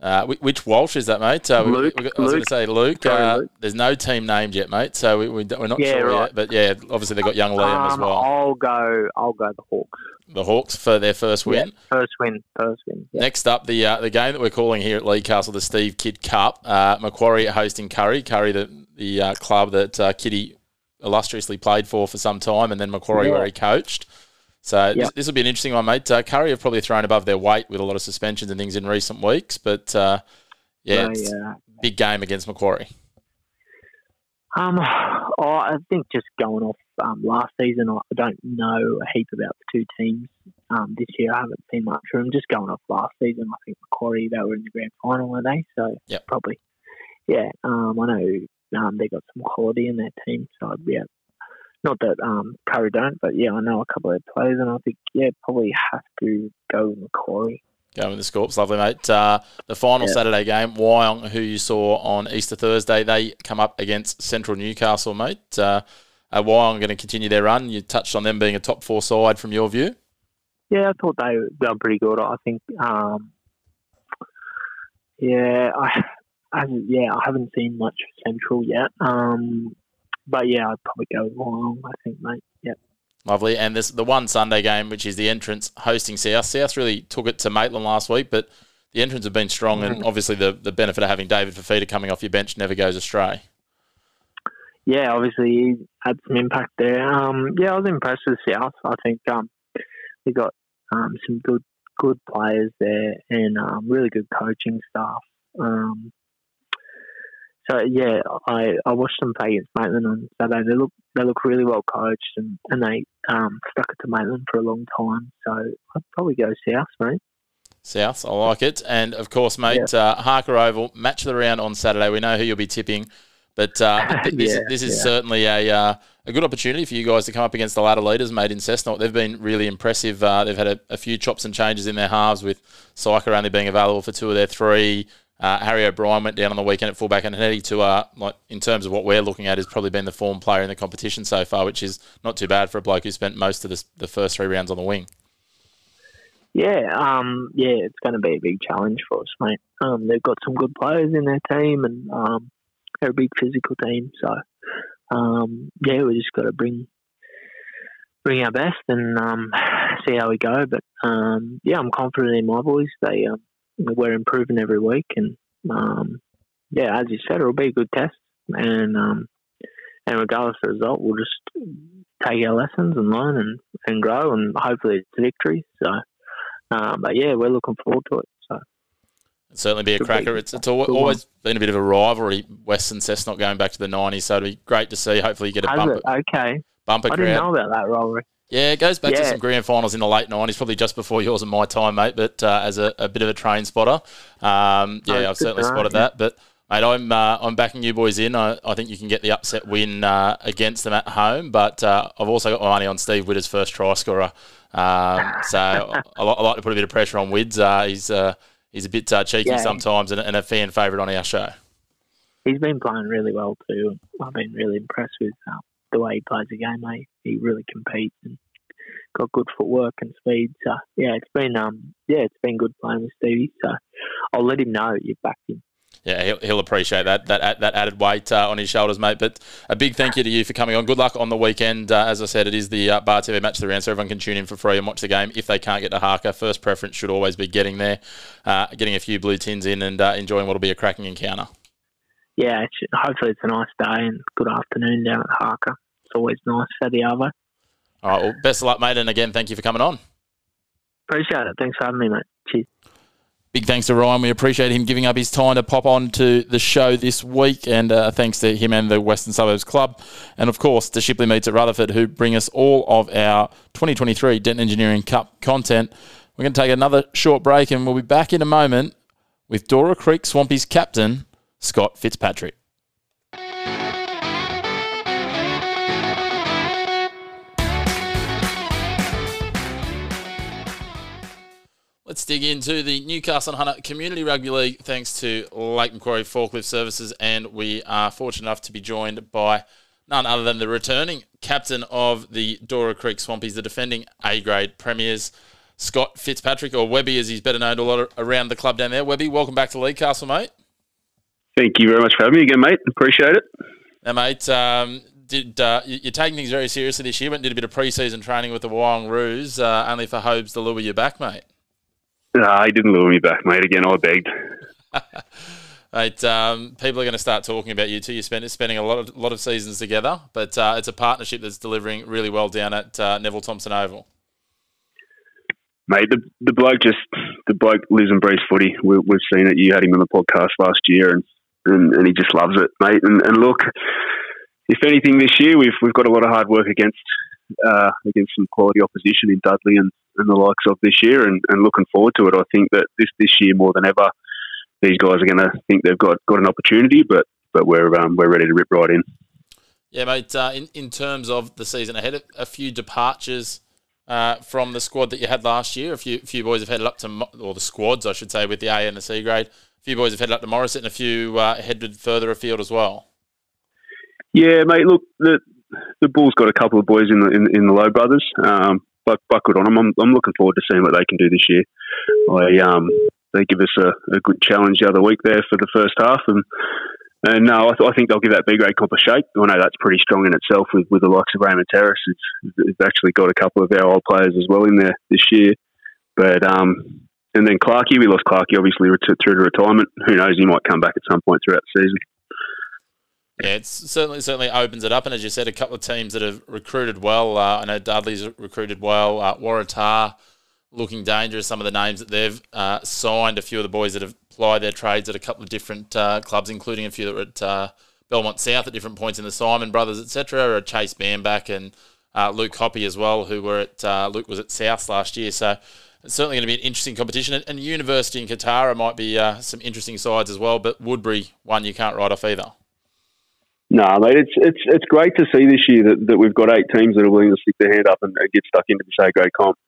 Uh, which Walsh is that, mate? Uh, we- Luke, we- I was going to say Luke. Sorry, uh, Luke. There's no team named yet, mate. So we, we, we're not Yeah, sure right. yet. But yeah, obviously they've got young Liam as Um, well. I'll go. I'll go the Hawks. The Hawks for their first win. Yeah, first win. First win. Yeah. Next up, the uh, the game that we're calling here at League Castle, the Steve Kidd Cup. Uh, Macquarie hosting Kurri. Kurri, the the uh, club that uh, Kitty illustriously played for for some time, and then Macquarie Yeah. where he coached. So this, this will be an interesting one, mate. Uh, Kurri have probably thrown above their weight with a lot of suspensions and things in recent weeks, but uh, yeah, So, yeah. big game against Macquarie. Um, oh, I think just going off um, last season, I I don't know a heap about the two teams. Um, this year, I haven't seen much of them. Just going off last season, I think Macquarie they were in the grand final, were they? So Yep. probably, yeah. Um, I know um, they got some quality in their team, so yeah. Not that um, Kurri don't, but yeah, I know a couple of their players, and I think yeah, probably have to go with Macquarie. Going with the Scorps, lovely mate. Uh, the final Yeah. Saturday game, Wyong, who you saw on Easter Thursday, they come up against Central Newcastle, mate. Uh, are Wyong going to continue their run? You touched on them being a top four side from your view. Yeah, I thought they they were pretty good. I think, um, yeah, I, I yeah, I haven't seen much of Central yet. Um, but yeah, I'd probably go Wyong. I think, mate. Yeah, Lovely. And this the one Sunday game, which is the entrance hosting South. South really took it to Maitland last week, but the entrance have been strong, and obviously the, the benefit of having David Fifita coming off your bench never goes astray. yeah. Obviously, he had some impact there. Um, yeah, I was impressed with South. I think um, we got um, some good good players there and um, really good coaching staff. Um, so yeah, I, I watched them play against Maitland on Saturday. They look they look really well coached and, and they um, stuck it to Maitland for a long time. So I'd probably go South, mate. South, I like it. And of course, mate, uh, Harker Oval, match of the round on Saturday. We know who you'll be tipping, but uh, this, Yeah, this is yeah. certainly a uh, a good opportunity for you guys to come up against the ladder leaders, mate, in Cessnock. They've been really impressive. Uh, they've had a, a few chops and changes in their halves, with Syker only being available for two of their three. Uh, Harry O'Brien went down on the weekend at fullback, and Hannity to uh, like in terms of what we're looking at, has probably been the form player in the competition so far, which is not too bad for a bloke who spent most of the, the first three rounds on the wing. Yeah, um, yeah, it's going to be a big challenge for us, mate. Um, they've got some good players in their team, and um, they're a big physical team. So, um, yeah, we just got to bring bring our best and um, see how we go. But um, yeah, I'm confident in my boys. They we're improving every week, and um, yeah, as you said, it'll be a good test. And um, and regardless of the result, we'll just take our lessons and learn and, and grow, and hopefully it's a victory. So. Um, but yeah, we're looking forward to it. So It'd certainly be a cracker. It's, it's always been a bit of a rivalry, West Western Cessnock going back to the 90s, so it'd be great to see. Hopefully, you get a bumper. Okay, bumper I didn't crowd. know about that rivalry. Yeah, it goes back to some grand finals in the late 90s, probably just before yours and my time, mate, but uh, as a, a bit of a train spotter. Um, yeah, Oh, I've certainly know, spotted yeah. that. But, mate, I'm, uh, I'm backing you boys in. I, I think you can get the upset win uh, against them at home, but uh, I've also got my money on Steve Widder's first try scorer. Um, so I, I like to put a bit of pressure on Wids. Uh, he's, uh, he's a bit uh, cheeky Yeah. sometimes and, and a fan favourite on our show. He's been playing really well too. I've been really impressed with uh, the way he plays the game. Mate. He really competes and got good footwork and speed. So yeah, it's been um yeah, it's been good playing with Stevie. So I'll let him know you've backed him. Yeah, he'll, he'll appreciate that that that added weight uh, on his shoulders, mate. But a big thank you to you for coming on. Good luck on the weekend. Uh, as I said, it is the uh, Bar TV match of the round, so everyone can tune in for free and watch the game. If they can't get to Harker, first preference should always be getting there, uh, getting a few blue tins in, and uh, enjoying what'll be a cracking encounter. Yeah, it's, hopefully it's a nice day and good afternoon down at Harker. It's always nice for the other. All right, well, best of luck, mate, and again, thank you for coming on. Appreciate it. Thanks for having me, mate. Cheers. Big thanks to Ryan. We appreciate him giving up his time to pop on to the show this week. And uh, thanks to him and the Western Suburbs Club. And of course, to Shipley Meats at Rutherford, who bring us all of our 2023 Denton Engineering Cup content. We're going to take another short break and we'll be back in a moment with Dora Creek Swampies captain, Scott Fitzpatrick. Let's dig into the Newcastle Hunter Community Rugby League thanks to Lake Macquarie Forklift Services. And we are fortunate enough to be joined by none other than the returning captain of the Dora Creek Swampies, the defending A grade premiers, Scott Fitzpatrick, or Webby as he's better known a lot around the club down there. Webby, welcome back to League Castle, mate. Thank you very much for having me again, mate. Appreciate it. Now, mate, um, did uh, you're taking things very seriously this year? Went and did a bit of pre-season training with the Wyong Roos, uh, only for Hobes to lure you back, mate. No, he didn't lure me back, mate. Again, I begged. mate, um, people are going to start talking about you too. You're spending, spending a lot of lot of seasons together, but uh, it's a partnership that's delivering really well down at uh, Neville Thompson Oval. Mate, the, the bloke just the bloke lives and breathes footy. We, have seen it. You had him on the podcast last year, and, and, and he just loves it, mate. And, and look, if anything, this year we've we've got a lot of hard work against uh, against some quality opposition in Dudley and, and the likes of this year, and, and looking forward to it. I think that this this year more than ever, these guys are going to think they've got, got an opportunity, but but we're um, we're ready to rip right in. Yeah, mate. Uh, in in terms of the season ahead, a few departures. Uh, from the squad that you had last year, a few few boys have headed up to, or the squads, I should say, with the A and the C grade. A few boys have headed up to Morisset, and a few uh, headed further afield as well. Yeah, mate. Look, the the Bulls got a couple of boys in the in, in the Low brothers. Um, but buckled on them. I'm, I'm looking forward to seeing what they can do this year. I um, they give us a, a good challenge the other week there for the first half, and and no, I, th- I think they'll give that B grade comp a shake. I know that's pretty strong in itself with, with the likes of Raymond Terrace. It's, it's actually got a couple of our old players as well in there this year. But um, and then Clarkey, we lost Clarkey obviously through to retirement. Who knows? He might come back at some point throughout the season. Yeah, it certainly certainly opens it up, and as you said, a couple of teams that have recruited well. Uh, I know Dudley's recruited well. Uh, Waratah looking dangerous. Some of the names that they've uh, signed, a few of the boys that have plied their trades at a couple of different uh, clubs, including a few that were at uh, Belmont South at different points in the Simon Brothers, etc. Or Chase Bamback and uh, Luke Hoppy as well, who were at uh, Luke was at South last year. So it's certainly going to be an interesting competition. And, University in Kotara might be some interesting sides as well. But Woodbury, one you can't write off either. No, mate, it's it's it's great to see this year that, that we've got eight teams that are willing to stick their hand up and, and get stuck into the A grade comp.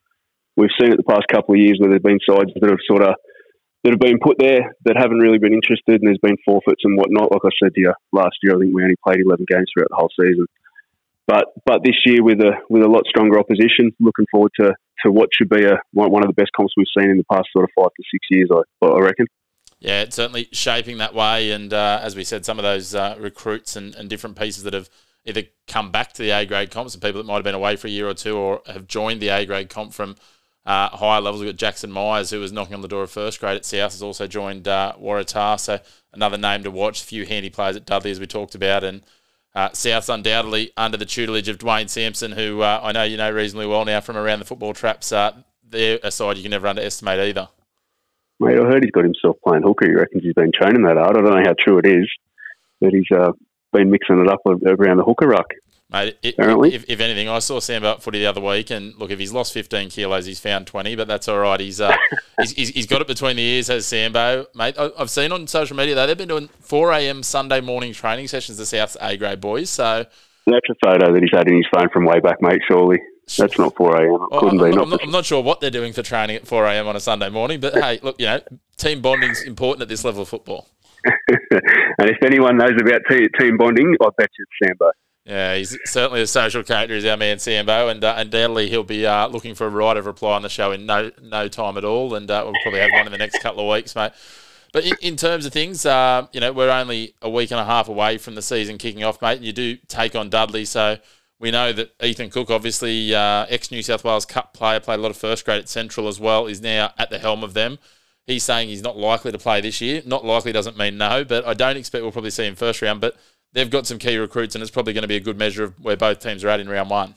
We've seen it the past couple of years where there've been sides that have sort of that have been put there that haven't really been interested, and there's been forfeits and whatnot. Like I said to you last year, I think we only played 11 games throughout the whole season. But but this year with a with a lot stronger opposition, looking forward to, to what should be a one of the best comps we've seen in the past sort of five to six years. I I reckon. Yeah, it's certainly shaping that way. And uh, as we said, some of those uh, recruits and, and different pieces that have either come back to the A grade comps and people that might have been away for a year or two or have joined the A grade comp from uh, higher levels. We've got Jackson Myers, who was knocking on the door of first grade at South, has also joined uh, Waratah. So another name to watch. A few handy players at Dudley, as we talked about. And uh, South's undoubtedly under the tutelage of Dwayne Sampson, who uh, I know you know reasonably well now from around the football traps. Uh, they're a side you can never underestimate either. Mate, I heard he's got himself playing hooker. He reckons he's been training that hard. I don't know how true it is, but he's uh, been mixing it up around the hooker ruck. Mate, it, apparently. If, if, anything, I saw Sam about footy the other week, and look, if he's lost 15 kilos, he's found 20, but that's all right. He's uh, he's, he's, he's got it between the ears, has Sambo. Mate, I, have seen on social media, though, they've been doing 4 a.m. Sunday morning training sessions, the South's A grade boys. So That's a photo that he's had in his phone from way back, mate, surely. That's not 4 a.m. It couldn't I'm, be. I'm, not, I'm not sure what they're doing for training at 4 a.m. on a Sunday morning, but hey, look, you know, team bonding's important at this level of football. and if anyone knows about team bonding, I bet you it's Sambo. Yeah, he's certainly a social character, is our man Sambo, and uh, undoubtedly he'll be uh, looking for a right of reply on the show in no no time at all, and uh, we'll probably have one in the next couple of weeks, mate. But in, in terms of things, uh, you know, we're only a week and a half away from the season kicking off, mate. And you do take on Dudley, so we know that Ethan Cook, obviously uh, ex New South Wales Cup player, played a lot of first grade at Central as well, is now at the helm of them. He's saying he's not likely to play this year. Not likely doesn't mean no, but I don't expect we'll probably see him first round. But they've got some key recruits, and it's probably going to be a good measure of where both teams are at in round one.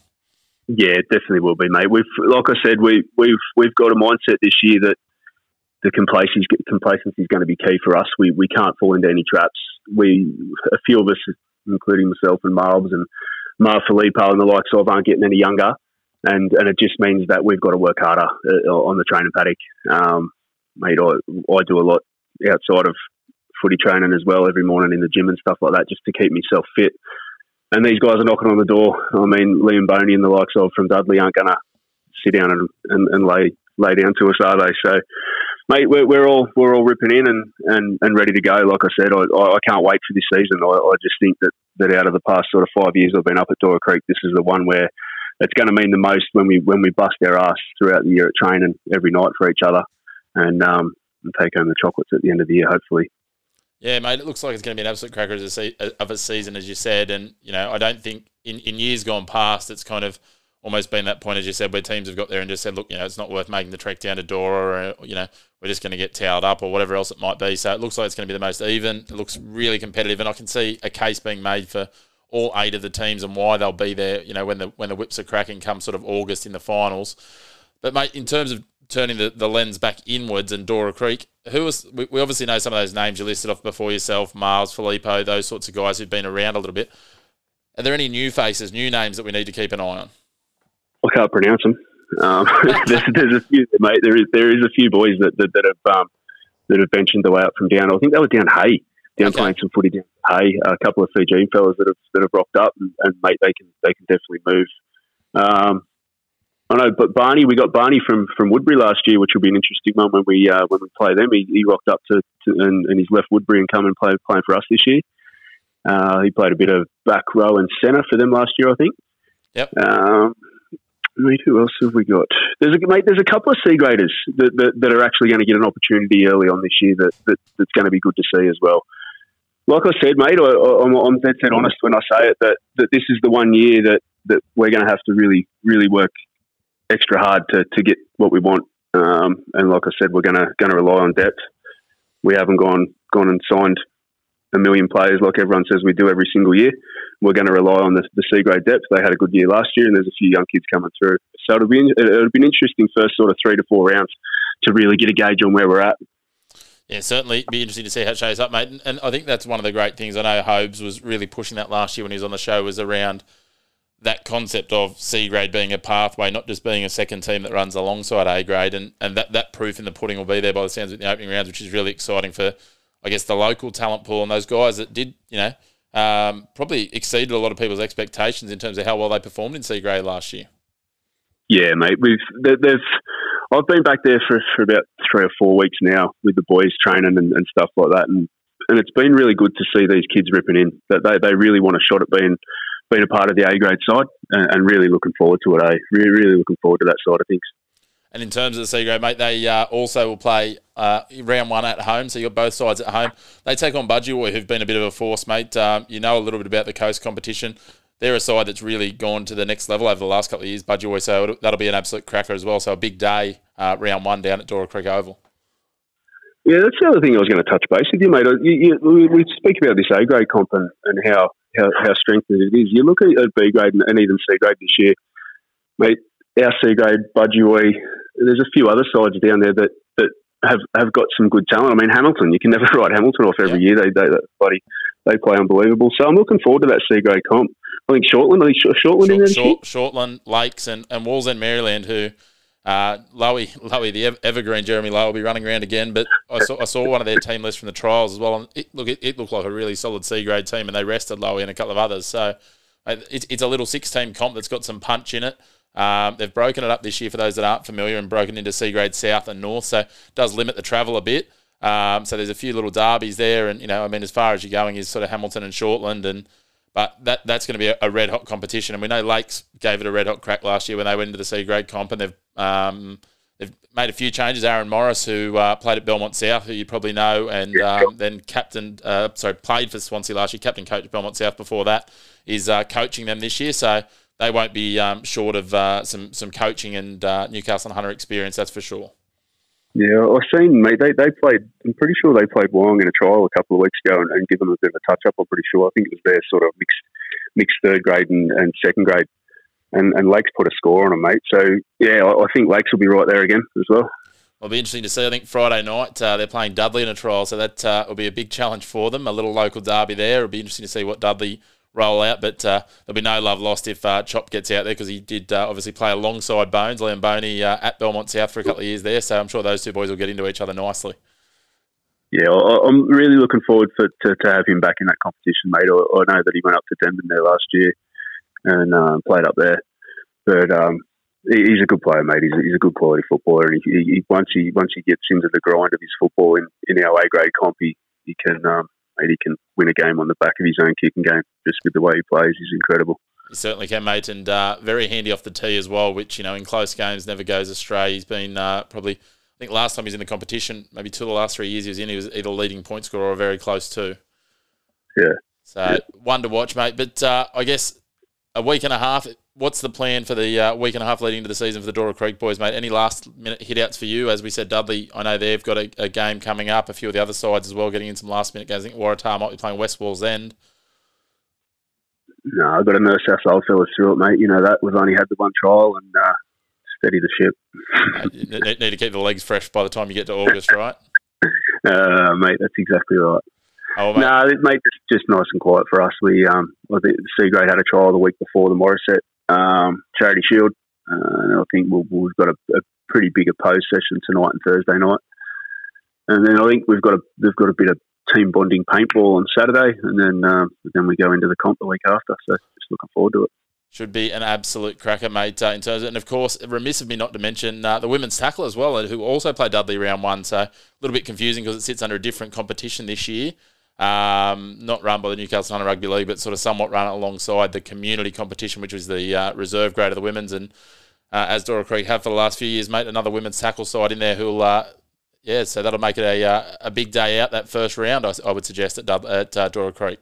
Yeah, it definitely will be, mate. We've, like I said, we, we've we've got a mindset this year that the complacency complacency is going to be key for us. We we can't fall into any traps. We a few of us, including myself and Marbs and Mar Filippo and the likes of aren't getting any younger, and and it just means that we've got to work harder uh, on the training paddock. Um, mate, I, I do a lot outside of footy training as well every morning in the gym and stuff like that just to keep myself fit. And these guys are knocking on the door. I mean, Liam Boney and the likes of from Dudley aren't going to sit down and, and, and lay lay down to us, are they? So mate, we're, we're all we're all ripping in and, and, and ready to go. Like I said, I, I can't wait for this season. I, I just think that, that out of the past sort of five years I've been up at Dora Creek, this is the one where it's going to mean the most when we when we bust our ass throughout the year at training every night for each other, and, um, and take home the chocolates at the end of the year, hopefully. Yeah, mate, it looks like it's going to be an absolute cracker of a, season, as you said. And, you know, I don't think in, in years gone past, it's kind of almost been that point, as you said, where teams have got there and just said, look, you know, it's not worth making the trek down to Dora or, you know, we're just going to get towed up or whatever else it might be. So it looks like it's going to be the most even. It looks really competitive. And I can see a case being made for all eight of the teams and why they'll be there, you know, when the when the whips are cracking come sort of August in the finals. But, mate, in terms of turning the, the lens back inwards and Dora Creek, who was we, we obviously know some of those names you listed off before yourself, Miles, Filippo, those sorts of guys who've been around a little bit. Are there any new faces, new names that we need to keep an eye on? I can't pronounce them. Um, there's, there's a few, mate. There is there is a few boys that that, that have um, that have ventured the way up from down. I think they were down Hay, down Okay. playing some footy down Hay. A couple of Fijian fellas that have that have rocked up, and, and mate, they can they can definitely move. Um, I know, but Barney, we got Barney from, from Woodbury last year, which will be an interesting one when we uh, when we play them. He, he rocked up to, to and, and he's left Woodbury and come and play playing for us this year. Uh, he played a bit of back row and centre for them last year, I think. Yep. Um, mate, who else have we got? There's a mate. There's a couple of C graders that, that, that are actually going to get an opportunity early on this year that, that that's going to be good to see as well. Like I said, mate, I, I'm, I'm dead set honest when I say it that, that this is the one year that, that we're going to have to really really work extra hard to, to get what we want. Um, and like I said, we're going to going to rely on depth. We haven't gone gone and signed a million players like everyone says we do every single year. We're going to rely on the, the C grade depth. They had a good year last year, and there's a few young kids coming through. So it'll be it'll be an interesting first sort of three to four rounds to really get a gauge on where we're at. Yeah, certainly be interesting to see how it shows up, mate. And, I think that's one of the great things. I know Hobes was really pushing that last year when he was on the show was around that concept of C grade being a pathway, not just being a second team that runs alongside A grade, and, and that, that proof in the pudding will be there by the sounds of the opening rounds, which is really exciting for, I guess, the local talent pool and those guys that did, you know, um, probably exceeded a lot of people's expectations in terms of how well they performed in C grade last year. Yeah, mate. We've there- there's I've been back there for, for about three or four weeks now with the boys training and, and stuff like that, and and it's been really good to see these kids ripping in. That they, they really want a shot at being being a part of the A grade side, and, and really looking forward to it. Eh? Really, really looking forward to that side of things. And in terms of the C grade, mate, they uh, also will play uh, round one at home. So you've got both sides at home. They take on Budgie, who've been a bit of a force, mate. Um, you know a little bit about the coast competition. They're a side that's really gone to the next level over the last couple of years, Budgie. So that'll be an absolute cracker as well. So a big day, uh, round one down at Dora Creek Oval. Yeah, that's the other thing I was going to touch base with you, mate. You, you, we- speak about this A grade comp and, and how, how, how strengthened it is. You look at, at B grade and, and even C grade this year, mate. Our C grade, Budgie, there's a few other sides down there that, that have, have got some good talent. I mean, Hamilton, you can never write Hamilton off every year. They, they, they, they play unbelievable. So I'm looking forward to that C grade comp. I think Shortland, I think Shortland Short, Short, Shortland, Lakes, and, and Wallsend, Maryland, who uh, Lowy, Lowy, the evergreen Jeremy Lowe will be running around again. But I saw, I saw one of their team lists from the trials as well. And it, look, it, it looked like a really solid C grade team, and they rested Lowy and a couple of others. So uh, it's, it's a little six team comp that's got some punch in it. Um, they've broken it up this year for those that aren't familiar and broken into C grade South and North. So it does limit the travel a bit. Um, so there's a few little derbies there, and you know, I mean, as far as you're going is sort of Hamilton and Shortland, and but that that's going to be a, a red hot competition. And we know Lakes gave it a red hot crack last year when they went into the C grade comp, and they've um, they've made a few changes. Aaron Morris, who uh, played at Belmont South, who you probably know, and um, then captain, uh, sorry, played for Swansea last year, captain coach at Belmont South before that, is uh, coaching them this year. So they won't be um, short of uh, some some coaching and uh, Newcastle and Hunter experience, that's for sure. Yeah, I've seen, mate. They they played. I'm pretty sure they played Wyong in a trial a couple of weeks ago and, and given them a bit of a touch up. I'm pretty sure. I think it was their sort of mixed mixed third grade and, and second grade, and and Lakes put a score on them, mate. So yeah, I, I think Lakes will be right there again as well. It'll be interesting to see. I think Friday night uh, they're playing Dudley in a trial, so that uh, will be a big challenge for them. A little local derby there. It'll be interesting to see what Dudley roll out, but uh, there'll be no love lost if uh, Chop gets out there because he did uh, obviously play alongside Bones, Liam Boney, uh, at Belmont South for a couple of years there. So I'm sure those two boys will get into each other nicely. Yeah, I'm really looking forward for, to, to have him back in that competition, mate. I, know that he went up to Denman there last year and uh, played up there, but um, he, he's a good player, mate. He's a, he's a good quality footballer, and he, he, once he once he gets into the grind of his football in, in our A grade comp, he, he can um, mate, he can win a game on the back of his own kicking game just with the way he plays. He's incredible. He certainly can, mate, and uh, very handy off the tee as well, which, you know, in close games never goes astray. He's been uh, probably, I think last time he was in the competition, maybe two of the last three years he was in, he was either leading point scorer or very close to. Yeah. So, yeah. one to watch, mate. But uh, I guess a week and a half, what's the plan for the uh, week and a half leading into the season for the Dora Creek boys, mate? Any last minute hit outs for you? As we said, Dudley, I know they've got a, a game coming up, a few of the other sides as well, getting in some last minute games. I think Waratah might be playing West Wallsend. No, I've got to nurse our old fellas through it, mate. You know that we've only had the one trial and uh, steady the ship. uh, need, need to keep the legs fresh by the time you get to August, right? uh, mate, that's exactly right. Oh, mate. No, mate, it's just nice and quiet for us. We, um, I think C grade had a trial the week before the Morisset um, Charity Shield, uh, and I think we we have got a, a, pretty big opposed session tonight and Thursday night. And then I think we've got a they've got a bit of team bonding paintball on Saturday, and then um, then we go into the comp the week after. So just looking forward to it. Should be an absolute cracker, mate. Uh, in terms, of, and of course, remiss of me not to mention uh, the women's tackle as well, who also played Dudley round one. So a little bit confusing because it sits under a different competition this year. Um, not run by the Newcastle Hunter Rugby League, but sort of somewhat run alongside the community competition, which was the uh, reserve grade of the women's. And uh, as Dora Creek have for the last few years, mate, another women's tackle side in there who'll uh, yeah, so that'll make it a uh, a big day out that first round. I, I would suggest at at uh, Dora Creek.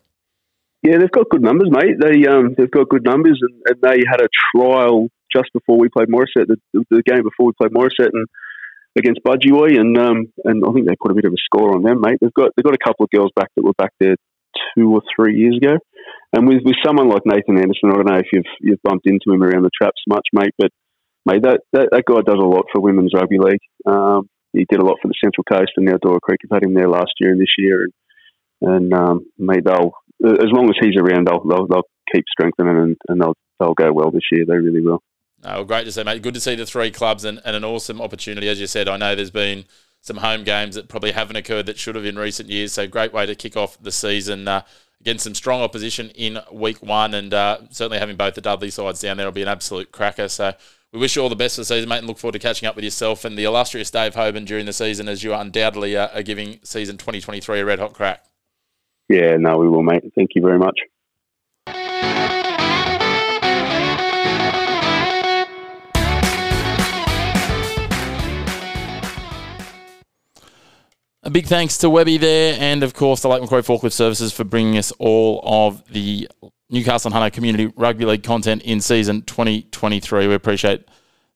Yeah, they've got good numbers, mate. They um they've got good numbers, and, and they had a trial just before we played Morisset, the, the game before we played Morisset, and against Budgie and um and I think they put a bit of a score on them, mate. They've got they've got a couple of girls back that were back there two or three years ago, and with with someone like Nathan Anderson, I don't know if you've you've bumped into him around the traps much, mate, but mate, that, that, that guy does a lot for women's rugby league. Um, he did a lot for the Central Coast, and now Dora Creek have had him there last year and this year, and and um, mate, they'll as long as he's around, they'll they'll, they'll keep strengthening and, and they'll they'll go well this year. They really will. Oh, well, great to see, mate. Good to see the three clubs and, and an awesome opportunity. As you said, I know there's been some home games that probably haven't occurred that should have in recent years. So great way to kick off the season uh, against some strong opposition in week one, and uh, certainly having both the Dudley sides down there will be an absolute cracker. So we wish you all the best for the season, mate, and look forward to catching up with yourself and the illustrious Dave Hoban during the season as you undoubtedly uh, are giving season 2023 a red hot crack. Yeah, no, we will, mate. Thank you very much. A big thanks to Webby there, and of course the Lake Macquarie Forklift Services for bringing us all of the Newcastle and Hunter Community Rugby League content in season 2023. We appreciate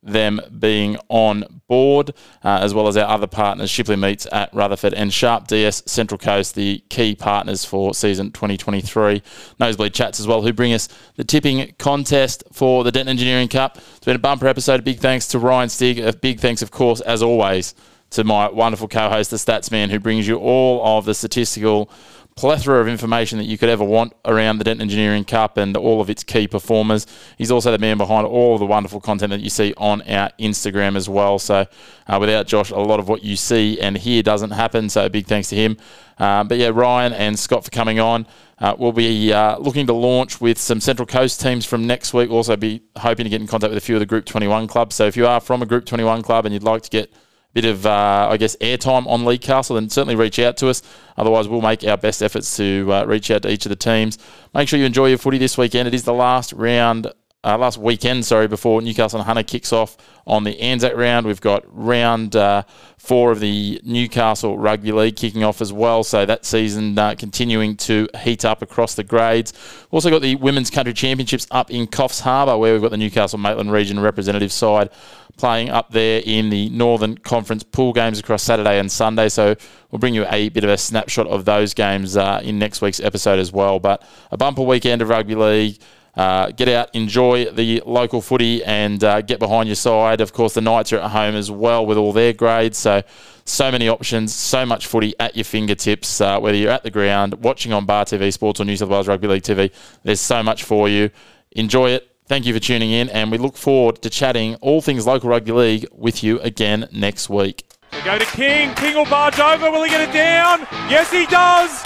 them being on board, uh, as well as our other partners, Shipley Meats at Rutherford and SharpDS Central Coast, the key partners for season 2023. Nosebleed Chats as well, who bring us the tipping contest for the Denton Engineering Cup. It's been a bumper episode. A big thanks to Ryan Stig. A big thanks, of course, as always, to my wonderful co-host, the Stats Man, who brings you all of the statistical plethora of information that you could ever want around the Denton Engineering Cup and all of its key performers. He's also the man behind all of the wonderful content that you see on our Instagram as well. So uh, without Josh, a lot of what you see and hear doesn't happen. So big thanks to him. Uh, but yeah, Ryan and Scott for coming on. Uh, we'll be uh, looking to launch with some Central Coast teams from next week. Also, be hoping to get in contact with a few of the Group 21 clubs. So if you are from a Group 21 club and you'd like to get bit of, uh, I guess, airtime on League Castle, then certainly reach out to us. Otherwise, we'll make our best efforts to uh, reach out to each of the teams. Make sure you enjoy your footy this weekend. It is the last round uh, last weekend, sorry, before Newcastle and Hunter kicks off on the Anzac round. We've got round uh, four of the Newcastle Rugby League kicking off as well. So that season uh, continuing to heat up across the grades. Also got the Women's Country Championships up in Coffs Harbour, where we've got the Newcastle Maitland Region representative side playing up there in the Northern Conference pool games across Saturday and Sunday. So we'll bring you a bit of a snapshot of those games uh, in next week's episode as well. But a bumper weekend of rugby league. Uh, get out, enjoy the local footy, and uh, get behind your side. Of course, the Knights are at home as well with all their grades. So, so many options, so much footy at your fingertips. Uh, whether you're at the ground, watching on Bar TV Sports or New South Wales Rugby League TV, there's so much for you. Enjoy it. Thank you for tuning in, and we look forward to chatting all things local rugby league with you again next week. We go to King. King will barge over. Will he get it down? Yes, he does.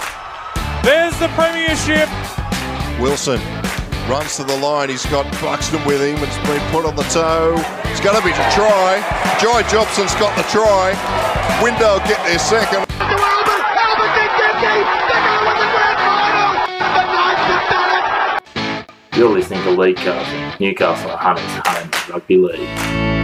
There's the premiership. Wilson runs to the line. He's got Buxton with him. It's been put on the toe. It's going to be a try. Joy Jobson's got the try. Window get their second. You're listening to League Castle, Newcastle Hunters, Hunters Rugby League.